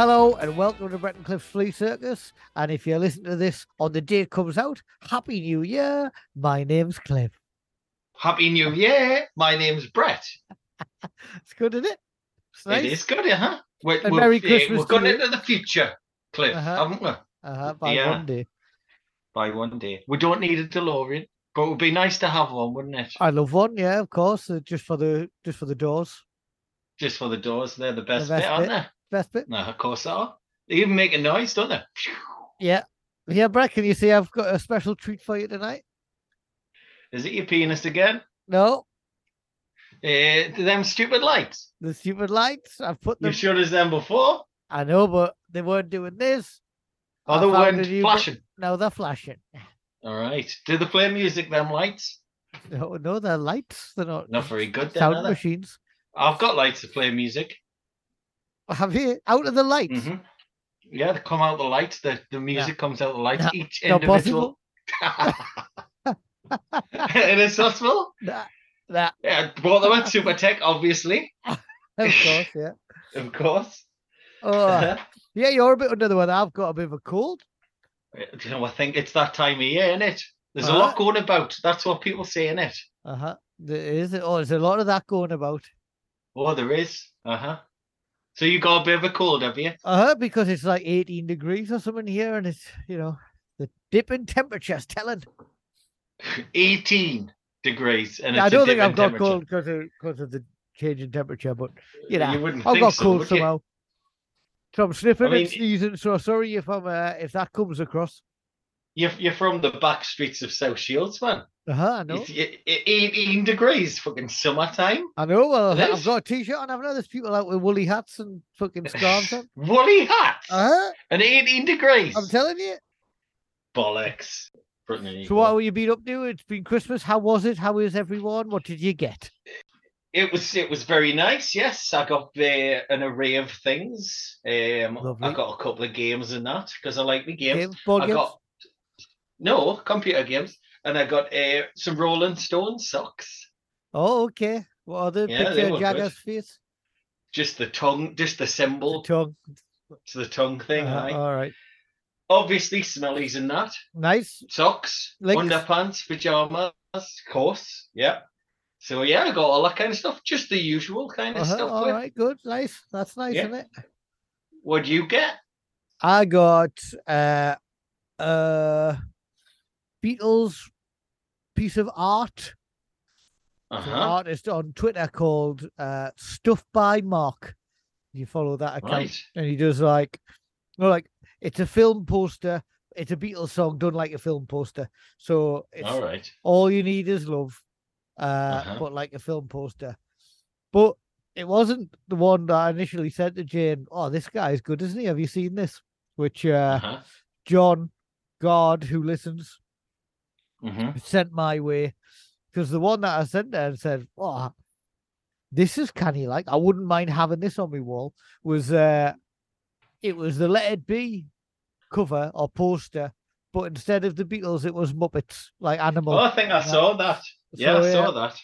Hello and welcome to Brett and Cliff Flea Circus. And if you're listening to this on the day it comes out, Happy New Year. My name's Cliff. Happy New Year. My name's Brett. It's good, isn't it? It's nice. It is good, huh? We're, we're, Merry Christmas we're going into the future, Cliff, Uh-huh. haven't we? Uh-huh, by Yeah. one day. By one day. We don't need a DeLorean, but it would be nice to have one, wouldn't it? I love one, yeah, of course. uh, just for the just for the doors. Just for the doors. They're the best, best bit, aren't bit. Best bit. No, of course they are. They even make a noise, don't they? Yeah. Yeah, Brett, can you see I've got a special treat for you tonight? Is it your penis again? No, Uh, them stupid lights. the stupid lights. I've put them You showed us them before. I know, but they weren't doing this. Oh, they weren't new bit- flashing. No, they're flashing. All right. Do they play music, them lights? No, no, they're lights. They're not Not very good sound they? machines. I've got lights to play music. Have you out of the lights? hmm Yeah, they come out the lights. The the music comes out the lights. Nah, Each individual. it is possible. Nah, nah, Yeah, bought them at Supertech, obviously. of course, yeah. Of course. Oh, yeah, you're a bit under the weather. I've got a bit of a cold. you know, I think it's that time of year, isn't it? There's a Uh-huh. lot going about. That's what people say, in it? Uh huh. There is. Oh, there's a lot of that going about. Oh, there is. Uh huh. So you got a bit of a cold, have you? Uh huh. Because it's like 18 degrees or something here, and it's you know the dip in temperature's telling. 18 degrees, and I don't think I've got cold because of because of the change in temperature, but you know, You wouldn't I've got so, cold you? somehow. So I'm sniffing mean, and sneezing. So sorry if I'm uh, if that comes across. You're, you're from the back streets of South Shields, man. Uh huh. I know. It's y- y- 18 degrees, fucking summertime. I know. Well, It I've got a t-shirt on. I've there's people out with woolly hats and fucking scarves on. Woolly hats Uh huh. and 18 degrees. I'm telling you. Bollocks. Brittany, So what have you been up to? It's been Christmas. How was it? How is everyone? What did you get? It was it was very nice. Yes, I got uh, an array of things. Um, I Lovely. got a couple of games and that because I like the games. I games? got no computer games, and I got uh, some Rolling Stone socks. Oh, okay. What other Yeah, picture of. Jagger's face? Just the tongue, just the The symbol, tongue. to the tongue thing. Uh, aye. all right. Obviously, smellies and that. Nice. Socks, Links. underpants, pajamas, of course. Yeah. So yeah, I got all that kind of stuff. Just the usual kind of Uh-huh, stuff. all Cliff. right. Good. Nice. That's nice, Yeah. isn't it? What'd you get? I got uh uh Beatles piece of art. Uh It's an huh. artist on Twitter called uh Stuff by Mark. You follow that account, Right. and he does like, like it's a film poster. It's a Beatles song done like a film poster. So it's All right. all you need is love, uh, Uh-huh. but like a film poster. But it wasn't the one that I initially said to Jane. Oh, this guy is good, isn't he? Have you seen this? Which uh, Uh-huh. John God, who listens, hmm sent my way because the one that I sent her and said, "Oh, this is canny like I wouldn't mind having this on my wall." Was uh, it was the Let It Be cover or poster, but instead of the Beatles, it was Muppets, like animal. Oh, I think I saw that. Yeah, So, I saw that.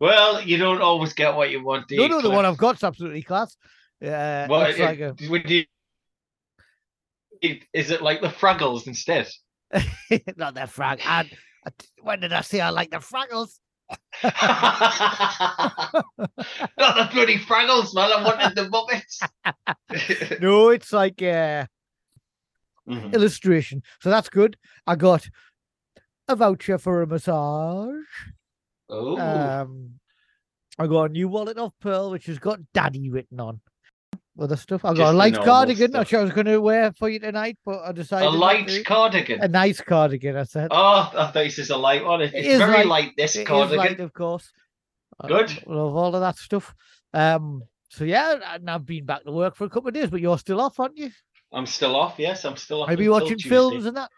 Well, you don't always get what you want. do No, you, no, the one I've got's absolutely class. Yeah, Well, it's it- like a would you? Is it like the Fraggles instead? not that frag. And when did I say I like the Fraggles? Not the bloody Fraggles, man. I wanted the Muppets. No, it's like uh Mhm. illustration. So that's good. I got a voucher for a massage. Oh, Um, I got a new wallet off Pearl, which has got Daddy written on. Other stuff. I've got Just a light cardigan, stuff. I was going to wear for you tonight, but I decided a light cardigan. a nice cardigan. I said Oh, I thought this is a light one. It's It is very light. light. This It cardigan. light, of course. I Good. love all of that stuff. Um, so yeah, and I've been back to work for a couple of days, but you're still off, aren't you? I'm still off. Yes, I'm still off. Are you watching Tuesday. films and that?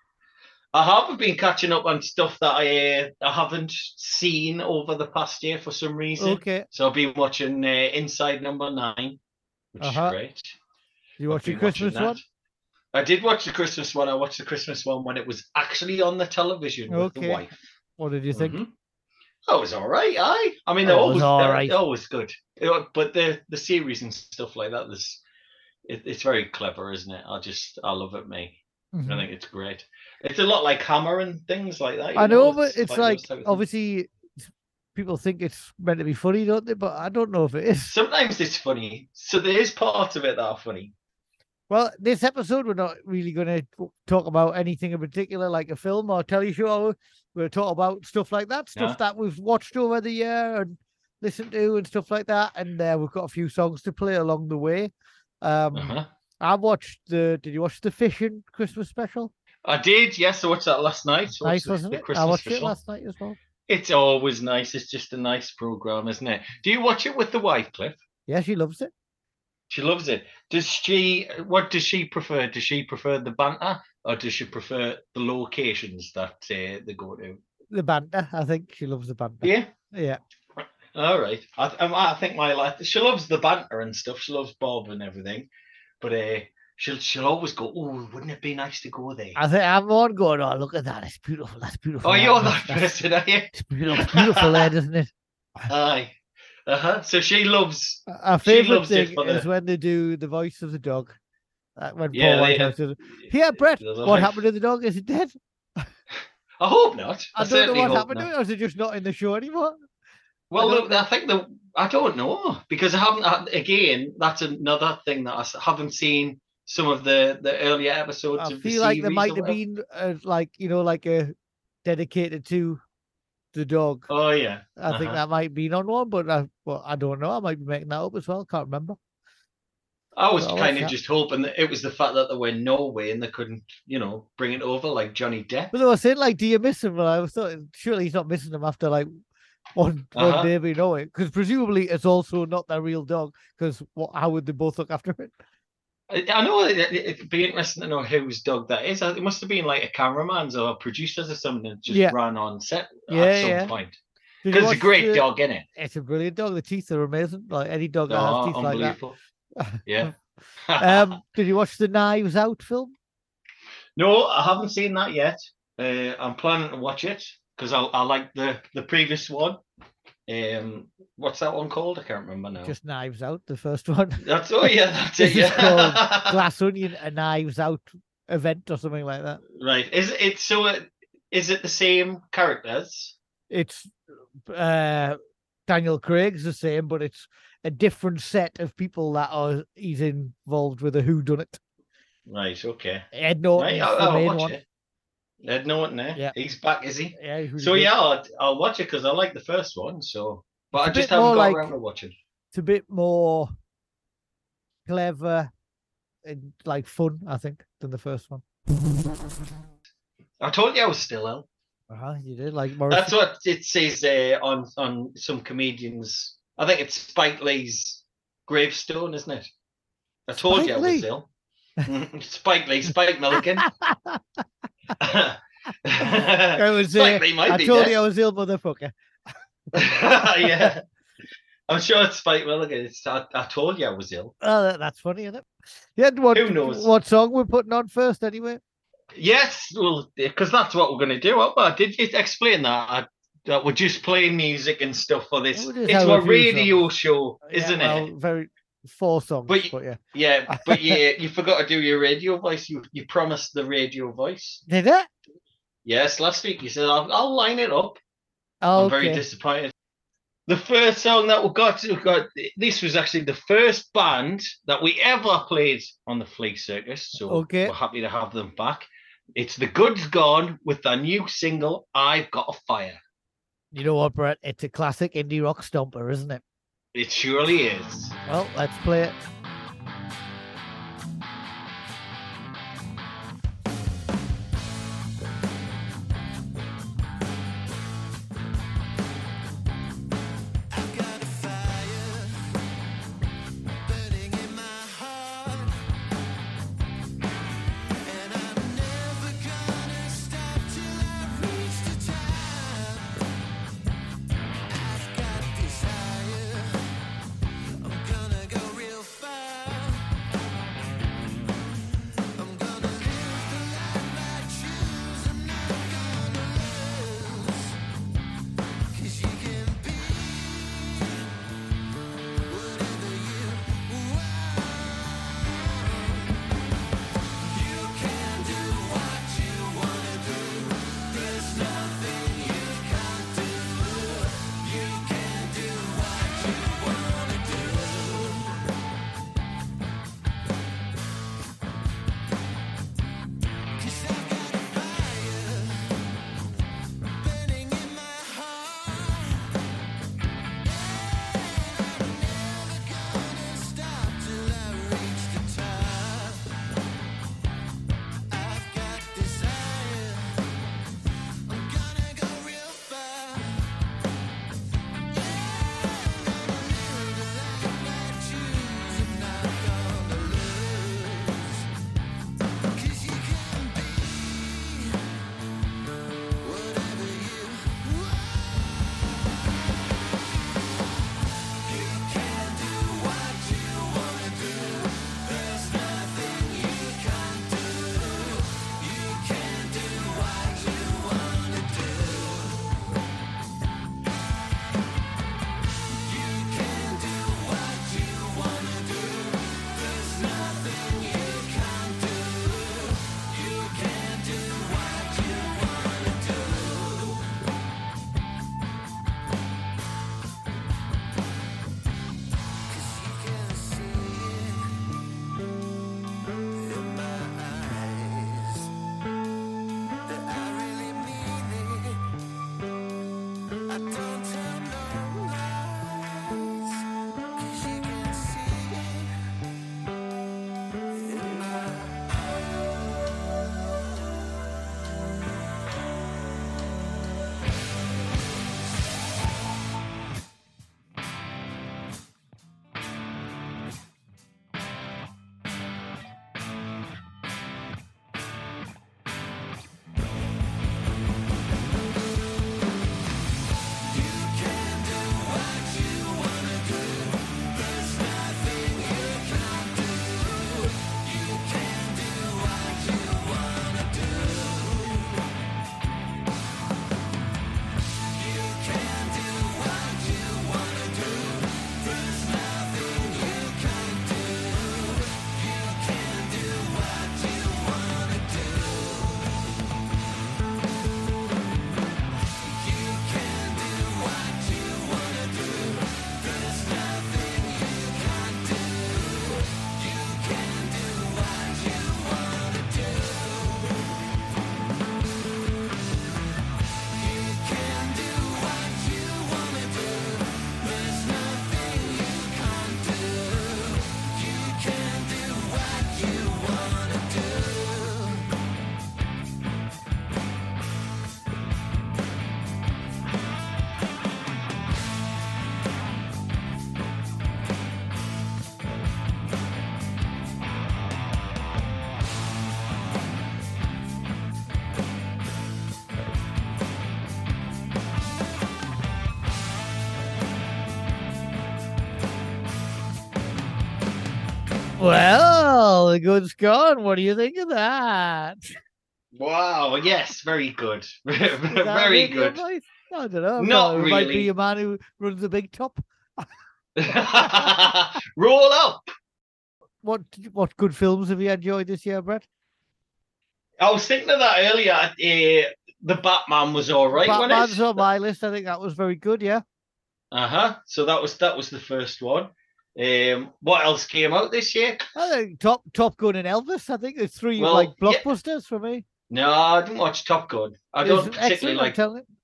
I have been catching up on stuff that I uh, I haven't seen over the past year for some reason. Okay. So I've been watching uh, Inside Number Nine, which Uh-huh. is great. You I've watch your been watching Christmas one? I did watch the Christmas one. I watched the Christmas one when it was actually on the television with the wife. What did you think? Mhm. Oh, it was all right. Aye, I mean, Oh, they're it was always all they're- right. always good. You know, But the the series and stuff like that, there's it, it's very clever, isn't it? I just I love it, mate. Mhm. I think it's great. It's a lot like Hammer and things like that. you I know, but it's those like type of things. obviously people think it's meant to be funny, don't they? But I don't know if it is. Sometimes it's funny. So there is parts of it that are funny. Well, this episode we're not really going to talk about anything in particular, like a film or telly show. We're talk about stuff like that, stuff Yeah. that we've watched over the year and listened to, and stuff like that. And uh, we've got a few songs to play along the way. Um, Uh-huh. I watched the. Did you watch the fishing Christmas special? I did. Yes, I watched that last night. Watched Nice, wasn't the it? I watched it last night as well. It's always nice. It's just a nice program, isn't it? Do you watch it with the wife, Cliff? Yeah, she loves it. She loves it. Does she? What does she prefer? Does she prefer the banter, or does she prefer the locations that uh, they go to? The banter. I think she loves the banter. Yeah. Yeah. All right. I, I, think my life. She loves the banter and stuff. She loves Bob and everything, but uh, she'll she'll always go. Oh, wouldn't it be nice to go there? I think I'm on going. Oh, look at that! It's beautiful. That's beautiful. oh, that- you're that person, are you? It's beautiful, beautiful there, isn't it? Aye. Uh huh. So she loves. Our She favorite loves thing for is the- when they do the voice of the dog. Uh, when Yeah, Paul Whitehouse it. Yeah, Brett. What lot- happened to the dog? Is it dead? I hope not. I, I don't know what happened not. to it. Or is it just not in the show anymore? Well, don't look, I think the I don't know because I haven't had, again. That's another thing that I haven't seen some of the the earlier episodes I of the feel like there might have been uh, like you know like a dedicated to the dog. Oh yeah, I think uh-huh. that might be on one, but I, well, I don't know. I might be making that up as well. Can't remember. I was kind of that? just hoping that it was the fact that they were in Norway and they couldn't, you know, bring it over like Johnny Depp. But they were saying like, do you miss him? Well, I was thought surely he's not missing him after like one Uh-huh. one day we know it because presumably it's also not their real dog because what how would they both look after it? I, know it, it- it'd be interesting to know whose dog that is. It must have been like a cameraman's or a producer's or something that just Yeah. ran on set Yeah, at some yeah. point. Because it's a great the- dog, isn't it? It's a brilliant dog. The teeth are amazing. Like any dog that has Oh, teeth like that. yeah. Um, did you watch the Knives Out film? No, I haven't seen that yet. Uh, I'm planning to watch it because I, I like the the previous one. Um, what's that one called? I can't remember now. Just Knives Out, the first one. That's oh yeah, that's it. is called Yeah. Glass Onion, a Knives Out event or something like that. right. Is it so? It, is it the same characters? It's uh Daniel Craig's the same, but it's a different set of people that are he's involved with a who done it. Right. Okay. Ed Norton's Right. I'll, the I'll main watch one. it. Ed Norton, eh? Yeah. He's back, is he? Yeah, So good. yeah, I'll, I'll watch it because I like the first one. So, but It's I just haven't got like- around to watching. it's a bit more clever and like fun, I think, than the first one. I told you I was still ill. Uh-huh, you did like Morrison. That's what it says uh, on on some comedians. I think it's Spike Lee's gravestone, isn't it? I told Spike you I Lee? was ill. Mhm, Spike Lee, Spike Milligan. I was, uh, might I be told you I was ill, motherfucker. yeah, I'm sure it's Spike Milligan. It's, I, I told you I was ill. Oh, that, that's funny, isn't it? Yeah, what, Who knows? what song we're putting on first, anyway? Yes, well, because that's what we're going to do. What, did you explain that? I that we're just playing music and stuff for this. We'll It's a radio show, isn't well, it? Very four songs, But but, yeah. Yeah, but yeah, you forgot to do your radio voice. You you promised the radio voice. Did it? Yes, last week you said I'll, I'll line it up. Oh, I'm very okay. disappointed. The first song that we got, we got this was actually the first band that we ever played on the Flea Circus. So Okay. we're happy to have them back. It's the Goods Gone with their new single, I've Got a Fire. You know what, Brett? It's a classic indie rock stomper, isn't it? It surely is. Well, let's play it. Well, the good's gone. What do you think of that? Wow, yes, very good. very good. I don't know. Not it might be really. a man who runs a big top. Roll up. What what good films have you enjoyed this year, Brett? I was thinking of that earlier. Uh, the Batman was all right, Batman's on my list. I think that was very good. Yeah. Uh huh. So that was that was the first one. Um, what else came out this year? I think Top Top Gun and Elvis. I think it's three Well, like yeah. blockbusters for me. No, I didn't watch Top Gun. I It's don't particularly like.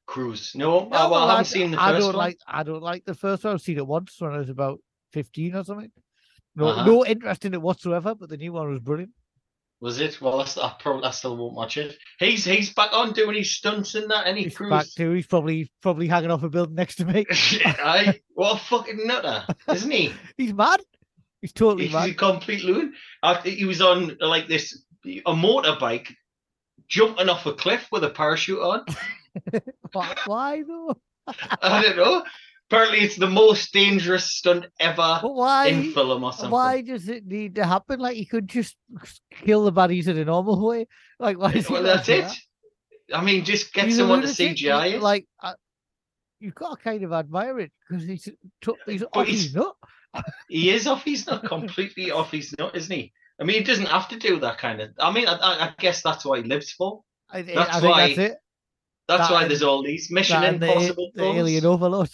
Cruise. No, No, I, well, I haven't seen the I first don't one. like. I don't like the first one. I've seen it once when I was about fifteen or something. No, Uh-huh. no interest in it whatsoever. But the new one was brilliant. Was it? Well, I, I, probably, I still won't watch it. He's he's back on doing his stunts and that. Any He's Cruise? back to. He's probably probably hanging off a building next to me. I what a fucking nutter, isn't he? He's mad. He's totally He's a complete loon. I he was on like this a motorbike, jumping off a cliff with a parachute on. Why, why though? I don't know. Apparently, it's the most dangerous stunt ever But why? in film or something. Why does it need to happen? Like you could just kill the baddies in a normal way. Like why? Is Well, that's it. that? I mean, just get He's someone to CGI it. Like uh, you've got to kind of admire it because he's took he's But off he's- his nut. He is off. He's not completely off his nut, isn't he? I mean, he doesn't have to do that kind of. I mean, I, I I guess that's what he lives for. I, I That's think why that's it. That's That why and- there's all these Mission and the, Impossible the alien films.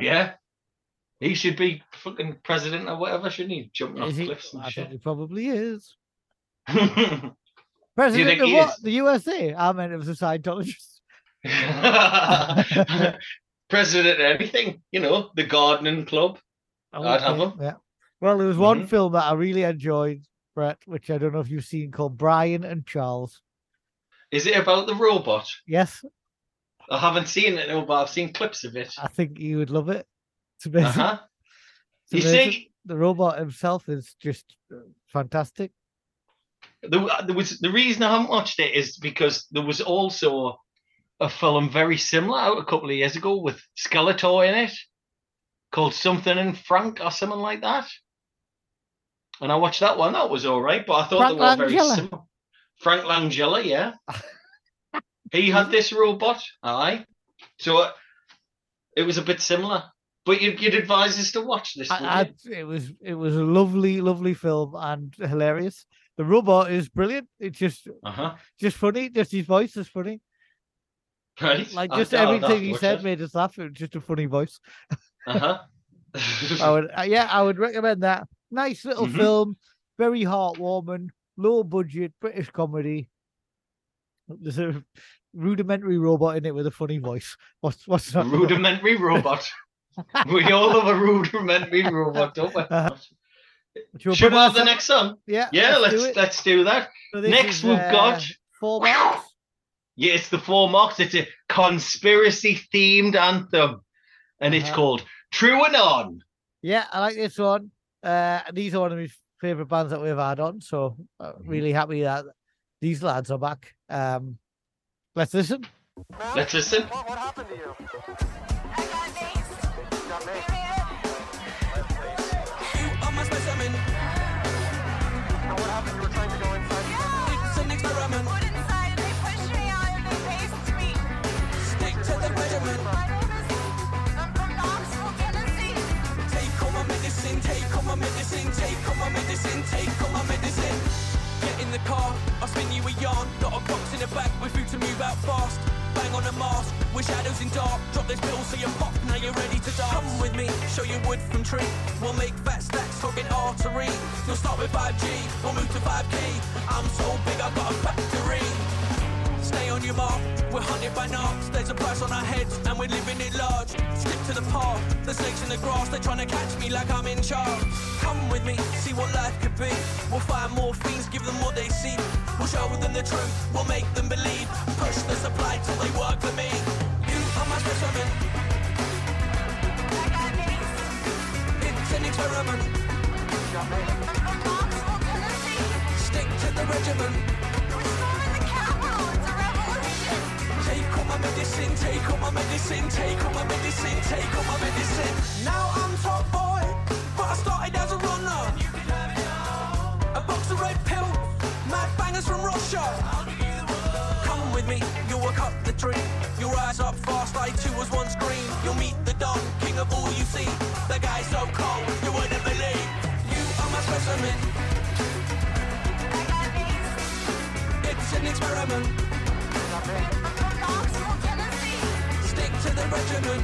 Yeah, he should be fucking president or whatever, shouldn't he? Jumping off Is he? cliffs and I think shit. he probably is. President think of he what? is? The USA. I meant it was a Scientologist. president of anything, you know, the gardening club. I'd have him. Yeah. Well, there was one Mhm. film that I really enjoyed, Brett, which I don't know if you've seen, called Brian and Charles. Is it about the robot? Yes, I haven't seen it, no, but I've seen clips of it. I think you would love it. It's amazing. Uh-huh. It's You amazing. see, the robot himself is just uh, fantastic. there, there was the reason I haven't watched it is because there was also a film very similar out a couple of years ago with Skeletor in it, called Something in Frank or something like that. And I watched that one. That was all right, but I thought Frank they were very similar. Frank Langella, yeah. he had this robot, aye. So uh, it was a bit similar. But you'd, you'd advise us to watch this. I, I, it was it was a lovely, lovely film and hilarious. The robot is brilliant. It's just? Uh-huh. just funny. Just his voice is funny. Right. Like just I'll everything to he said that. made us laugh. It was just a funny voice. Uh-huh. I would, uh, yeah, I would recommend that. Nice little Mhm. film, very heartwarming, low budget British comedy. There's a rudimentary robot in it with a funny voice. What's what's A rudimentary robot. we all have a rudimentary robot, don't we? Uh-huh. Shall Should we have the next song? Yeah, Yeah, let's, let's do let's do that. So Next is, we've uh, got four marks. yeah, it's the four marks. It's a conspiracy themed anthem, and it's Uh-huh. called True and On. Yeah, I like this one. Uh, these are one of my favorite bands that we've had on, so uh, Mm-hmm. really happy that these lads are back. Um, let's listen. Let's listen. I'm a specimen. It's an experiment. Stick to the regimen. Take all my medicine, take all my medicine, take all my medicine, take all my medicine. In the car, I'll spin you a yarn. Got a box in the back with food to move out fast. Bang on a mask, with shadows in dark. Drop this pill so you pop, now you're ready to dance. Come with me, show you wood from tree. We'll make fat stacks, talking artery. You'll start with 5G, we'll move to 5K. I'm so big, I got a factory. Stay on your mark, we're hunted by narcs. There's a price on our heads, and we're living it large. Skip to the park, the snakes in the grass, they're trying to catch me like I'm in charge. Come with me, see what life could be. We'll find more things, give them what they see. We'll show them the truth, we'll make them believe. Push the supply till they work for me. You are my specimen. It's an experiment. Stick to the regimen. Take all my medicine, take all my medicine, take all my medicine, take all my medicine. Now I'm top boy, but I started as a runner. You can have it all. A box of red pills, mad bangers from Russia. I'll the Come with me, you'll work up the tree. You'll rise up fast like two was one screen. You'll meet the Don, king of all you see. The guy's so cold, you wouldn't believe. You are my specimen. It's an experiment. Stick to the regimen.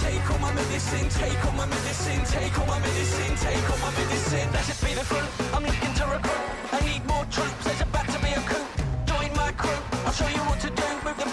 Take all my medicine, take all my medicine, take all my medicine, take all my medicine. That should be the fruit. I'm looking to recruit. I need more troops. There's about to be a coup. Join my crew. I'll show you what to do. Move the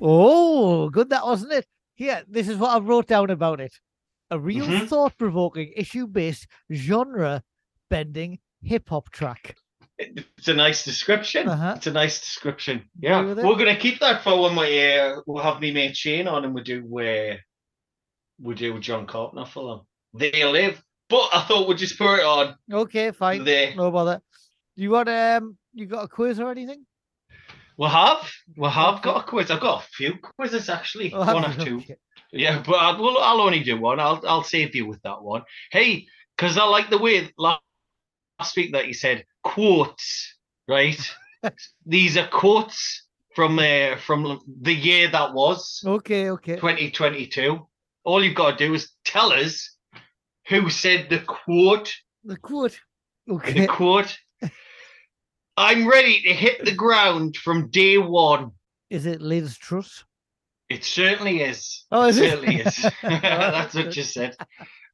Oh, good that wasn't it. Here, this is what I wrote down about it. A real Mhm. thought-provoking, issue-based, genre-bending hip-hop track. It's a nice description. Uh-huh. It's a nice description. Yeah, we're gonna keep that for when we uh, we'll have me mate Shane on and we do uh, we do John Carpenter for them. They live, but I thought we'd just put it on Okay, fine. there. No bother. You want um, you got a quiz or anything? We'll have we'll have got a quiz. I've got a few quizzes actually, have one or two. Yeah, but I'll, well, I'll only do one. I'll I'll save you with that one. Hey, because I like the way last last week that you said quotes, right? These are quotes from uh, from the year that was Okay, okay. 2022. All you've got to do is tell us who said the quote. The quote. Okay. The quote. I'm ready to hit the ground from day one. Is it Liz Truss? It certainly is. Oh, it is it? certainly is. That's what you said.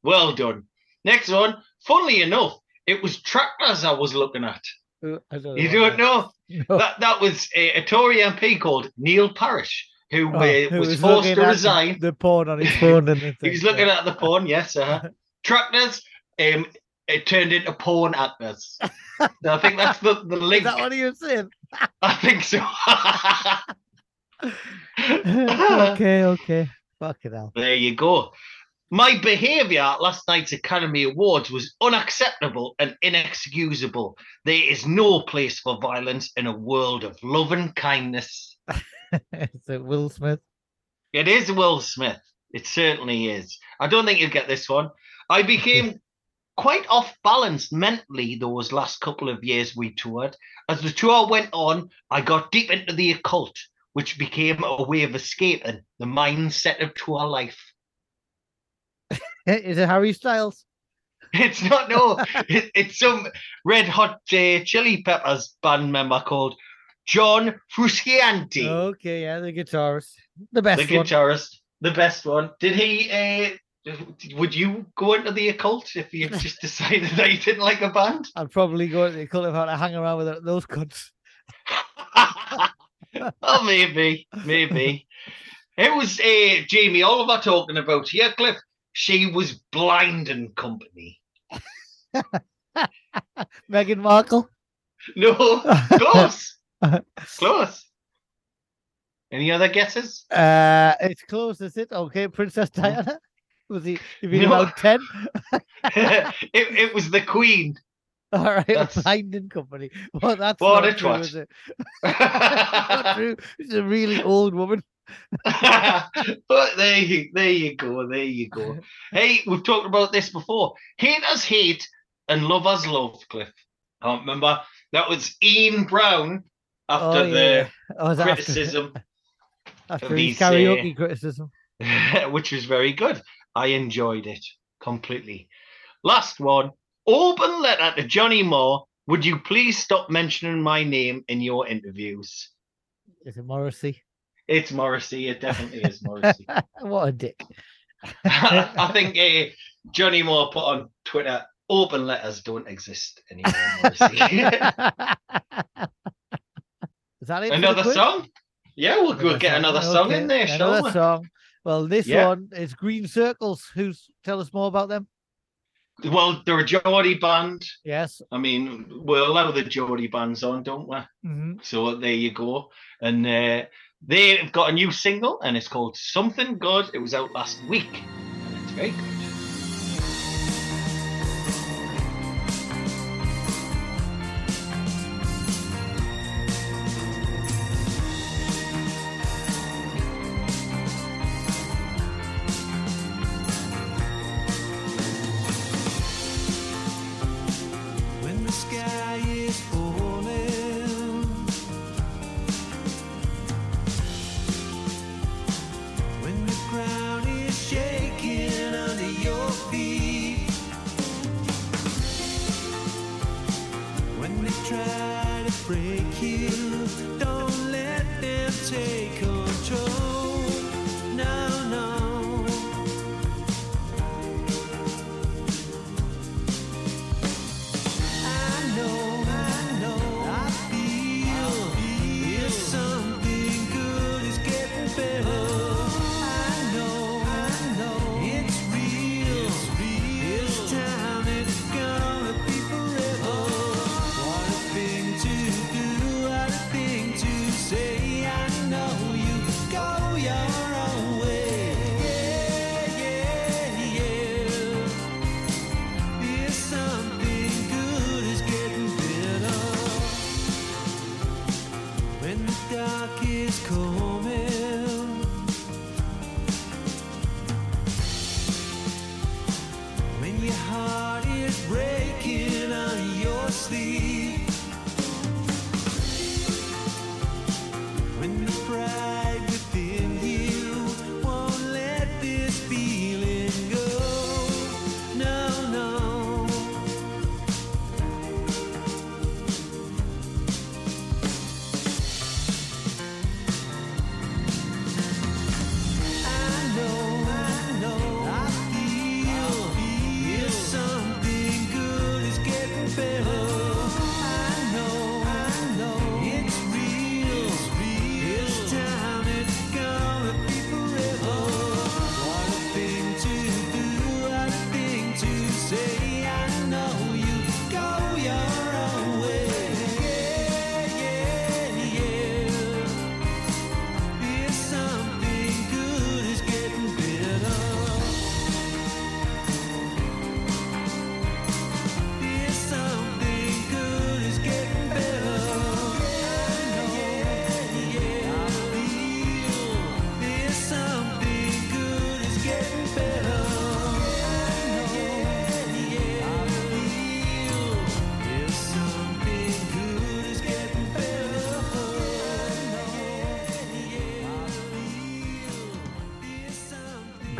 Well done. Next one. Funnily enough, it was tractors I was looking at. Uh, I don't You don't know? that- No. That that was a, a Tory MP called Neil Parish, who Oh, uh, who was, forced to the- resign. The porn on his phone He was looking at the porn, yes. Uh-huh. tractors, um, it turned into porn actors. So I think that's the, the link. Is that what he was saying? I think so. okay, okay. Fucking hell. There you go. My behaviour at last night's Academy Awards was unacceptable and inexcusable. There is no place for violence in a world of love and kindness. Is it Will Smith? It is Will Smith. It certainly is. I don't think you'll get this one. I became quite off balance mentally those last couple of years we toured. As the tour went on, I got deep into the occult, which became a way of escaping the mindset of tour life. Is it Harry Styles? It's not no. it, it's some red hot uh, chili peppers band member called John Frusciante, Okay, yeah, the guitarist. The best the one. guitarist, the best one. Did he? Uh, would you go into the occult if you just decided that you didn't like a band? I'd probably go into the occult if I had to hang around with those cunts. oh, maybe, maybe. It was uh, Jamie Oliver talking about here, Cliff. She was blind and company. Meghan Markle. No, close, close. Any other guesses? Uh, it's close, is it? Okay, Princess Diana. Was he? You been No. about ten? it, it was the Queen. All right, That's- company. Well, that's What not a true, is it? not true. She's a really old woman. but there you, there you go, there you go. Hey, we've talked about this before. Haters hate and lovers love, Cliff. I don't remember that was Ian Brown after Oh, yeah. Oh, the after- criticism, after, of his uh, karaoke criticism. which was very good. I enjoyed it completely. Last one. Open letter to Johnny Marr. Would you please stop mentioning my name in your interviews? Is it Morrissey? It's Morrissey. It definitely is Morrissey. what a dick. I think uh, Johnny Marr put on Twitter, open letters don't exist anymore. Morrissey. Is that it? another song? Yeah, we'll Another get another song in there, shall Another we? song. Well, this Yeah. one is Green Circles. Who's tell us more about them? Well, they're a Geordie band. Yes. I mean, we'll allow the Geordie bands on, don't we? hmm So there you go. And uh, they've got a new single, and it's called Something Good. It was out last week, and it's very good.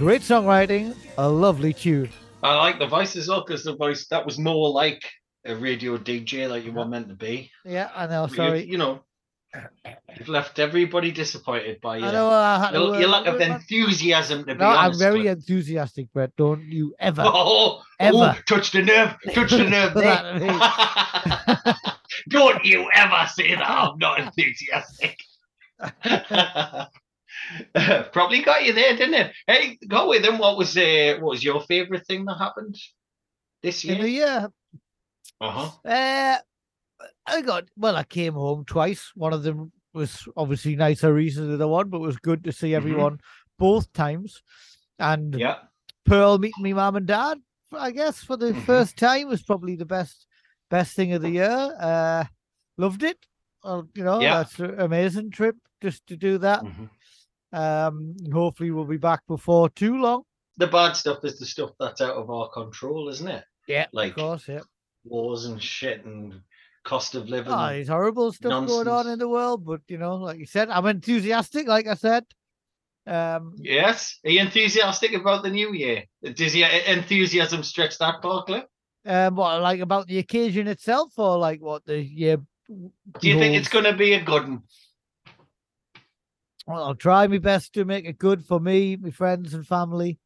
Great songwriting, a lovely tune. I like the voice as well because the voice that was more like a radio DJ, like you were meant to be. Yeah, I know. You- Sorry. you, know, you've left everybody disappointed by your, know. I had to, your, your uh, lack of uh, enthusiasm. To be No, I'm very enthusiastic, Brett. Don't you ever. Oh, Ever. oh, touch the nerve, touch the nerve. Don't you ever say that I'm not enthusiastic. Probably got you there, didn't it? Hey, go with them. What was uh, what was your favourite thing that happened this In the year? year, Uh-huh. uh, I got well. I came home twice. One of them was obviously nicer reason than the one, but it was good to see Mhm. everyone both times. And Yeah. Pearl meeting me mum and dad, I guess, for the Mhm. first time was probably the best best thing of the year. Uh loved it. Well, you know, Yeah. that's an amazing trip just to do that. Mhm. Um hopefully we'll be back before too long. The bad stuff is the stuff that's out of our control, isn't it? Yeah, Like of course, yeah. wars and shit and cost of living. Oh, there's horrible stuff going on in the world, but you know, like you said, I'm enthusiastic, like I said. Um Yes. Are you enthusiastic about the new year? Does your enthusiasm stretch that far, Cliff? um what like about the occasion itself or like what the year Do you think it's going to be a good one? Well, I'll try my best to make it good for me, my friends and family.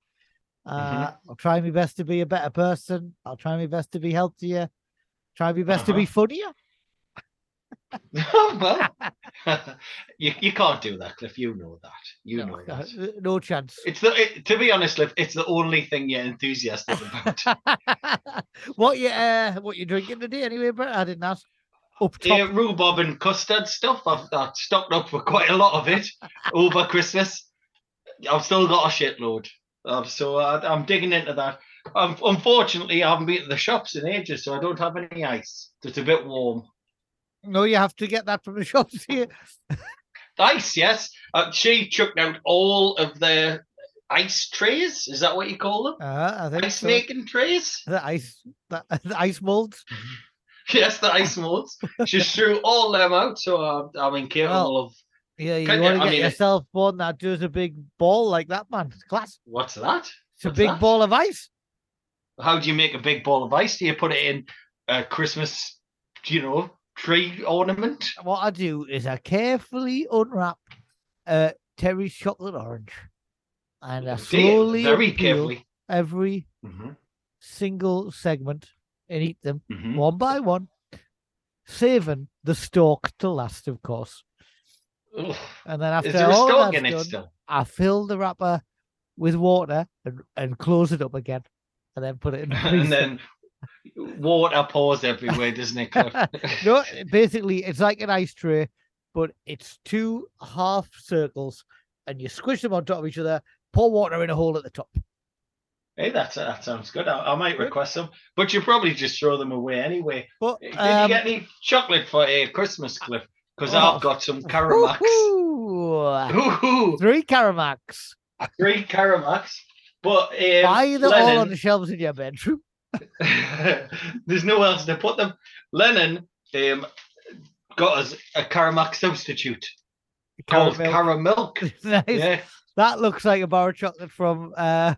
Uh, I'll try my best to be a better person. I'll try my best to be healthier. Try my best to be funnier. well, you you can't do that, Cliff. You know that. You know No, that. uh, no chance. It's the it, to be honest, Cliff. It's the only thing you're enthusiastic about. what you uh, what you drinking today anyway, Brett? I didn't ask. Up top. Yeah, rhubarb and custard stuff. I've, I've stocked up for quite a lot of it over Christmas. I've still got a shitload, um, so I, I'm digging into that. Um, unfortunately, I haven't been to the shops in ages, so I don't have any ice. It's a bit warm. No, you have to get that from the shops here. Ice, yes. Uh, she chucked out all of the ice trays. Is that what you call them? Uh, I think ice so. making trays? the ice, the, the ice molds. Yes, the ice molds. She threw all them out, so I'm, I'm incapable of. Yeah, you want to I get mean, yourself one that does a big ball like that, man. It's class. What's that? It's a big that? ball of ice. How do you make a big ball of ice? Do you put it in a Christmas, you know, tree ornament? What I do is I carefully unwrap uh, Terry's chocolate orange, and I slowly very carefully. every Mhm, single segment and eat them mhm. one by one, saving the stalk to last, of course. And then after Is there a all that's done. I fill the wrapper with water and, and close it up again, and then put it in the and then water pours everywhere, doesn't it, no, basically, it's like an ice tray, but it's two half circles, and you squish them on top of each other. Pour water in a hole at the top. Hey, that's, that sounds good. I, I might Good. request some, but you probably just throw them away anyway. But Did um, you get any chocolate for a Christmas, Cliff? Because Oh. I've got some Caramacs. Ooh, three Caramacs. three Caramacs. But um, Buy them all on the shelves in your bedroom. There's nowhere else to put them. Lennon um, got us a Caramac substitute called Caramilk. nice. Yeah, That looks like a bar of chocolate from uh,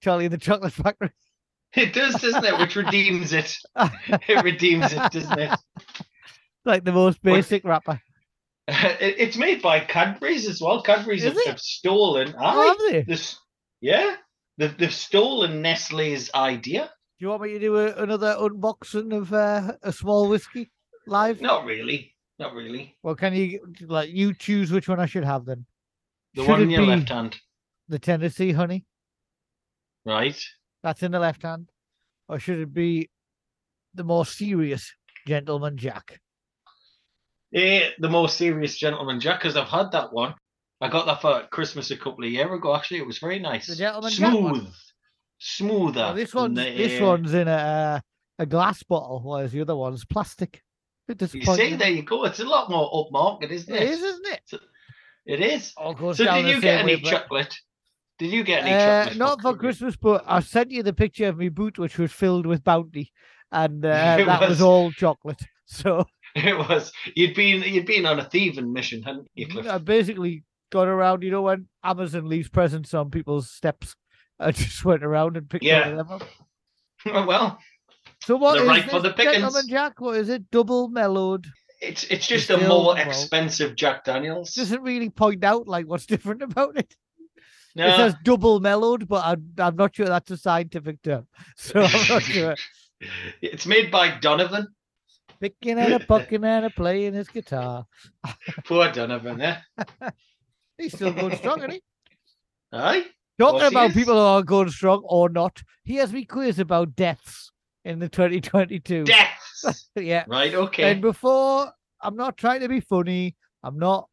Charlie and the Chocolate Factory. it does, doesn't it? Which redeems it. It redeems it, doesn't it? like the most What- basic wrapper. It- It's made by Cadbury's as well. Cadbury's have, have stolen. Oh, Aye, have they? this, yeah, they've, they've stolen Nestle's idea. Do you want me to do a, another unboxing of uh, a small whiskey live? Not really. Not really. Well, can you like you choose which one I should have then? The Should one in your be left hand, The Tennessee honey, right? that's in the left hand, or should it be the more serious Gentleman Jack? Eh, the more serious gentleman Jack, because I've had that one. I got that for Christmas a couple of years ago. Actually, it was very nice. The Gentleman Jack? Smooth, smoother. Well, this one's the, this eh, one's in a a glass bottle, whereas the other one's plastic. You see, there you go. It's a lot more upmarket, isn't it it? is, isn't it? It is. All goes So, down did you get way, any chocolate? Did you get any Uh, chocolate? not for Christmas, but I sent you the picture of my boot, which was filled with bounty, and uh, that was was. all chocolate. So It was. You'd been you'd been on a thieving mission, hadn't you, Cliff? I basically got around. You know when Amazon leaves presents on people's steps, I just went around and picked Yeah. them up. well, So what is They're is for this, the. Gentleman Jack? What is it? Double mellowed. it's it's just It's a more expensive Jack Daniels. Doesn't really point out like what's different about it. No, It says double mellowed, but I'm, I'm not sure that's a scientific term. So I'm not sure. it's made by Donovan. Picking and a pucking and a playing his guitar. Poor Donovan, eh? He's still going strong, isn't he? Aye. Talking about people who are going strong or not, he has me quiz about deaths in the 2022. Deaths. yeah. right. Okay. And before, I'm not trying to be funny. I'm not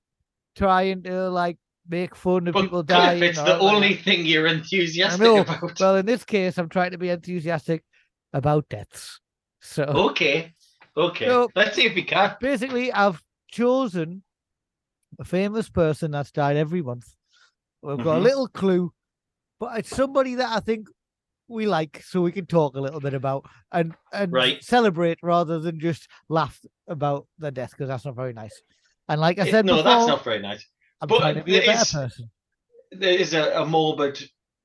trying to like make fun of but people dying. it's the like only that. thing you're enthusiastic about. Well, in this case, I'm trying to be enthusiastic about deaths. So okay. Okay. So- Let's see if we can. basically, I've chosen a famous person that's died every month. We've got a Mhm. little clue, but it's somebody that I think we like, so we can talk a little bit about and and Right. celebrate rather than just laugh about their death because that's not very nice. And like I Eh, said no, before, that's not very nice. I'm but trying to be a better is, person. There is a, a morbid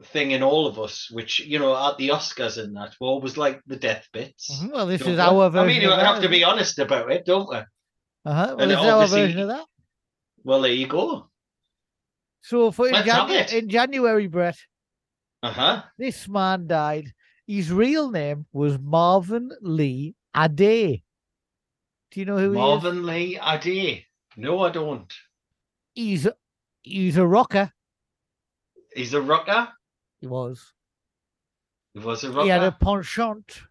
thing in all of us, which you know, at the Oscars and that, we always like the death bits. Mhm, Well, this is we? our I mean, you have that, to be honest about it, don't we? Uh-huh. Well, and this is our version of that. Well, there you go. So for in, Let's have Janu- it. in January, Brett, Uh huh. This man died. His real name was Marvin Lee Aday. Do you know who Marvin Lee Aday. No, I don't. He's he's a rocker. He's a rocker. He was. He was a rocker. He had a penchant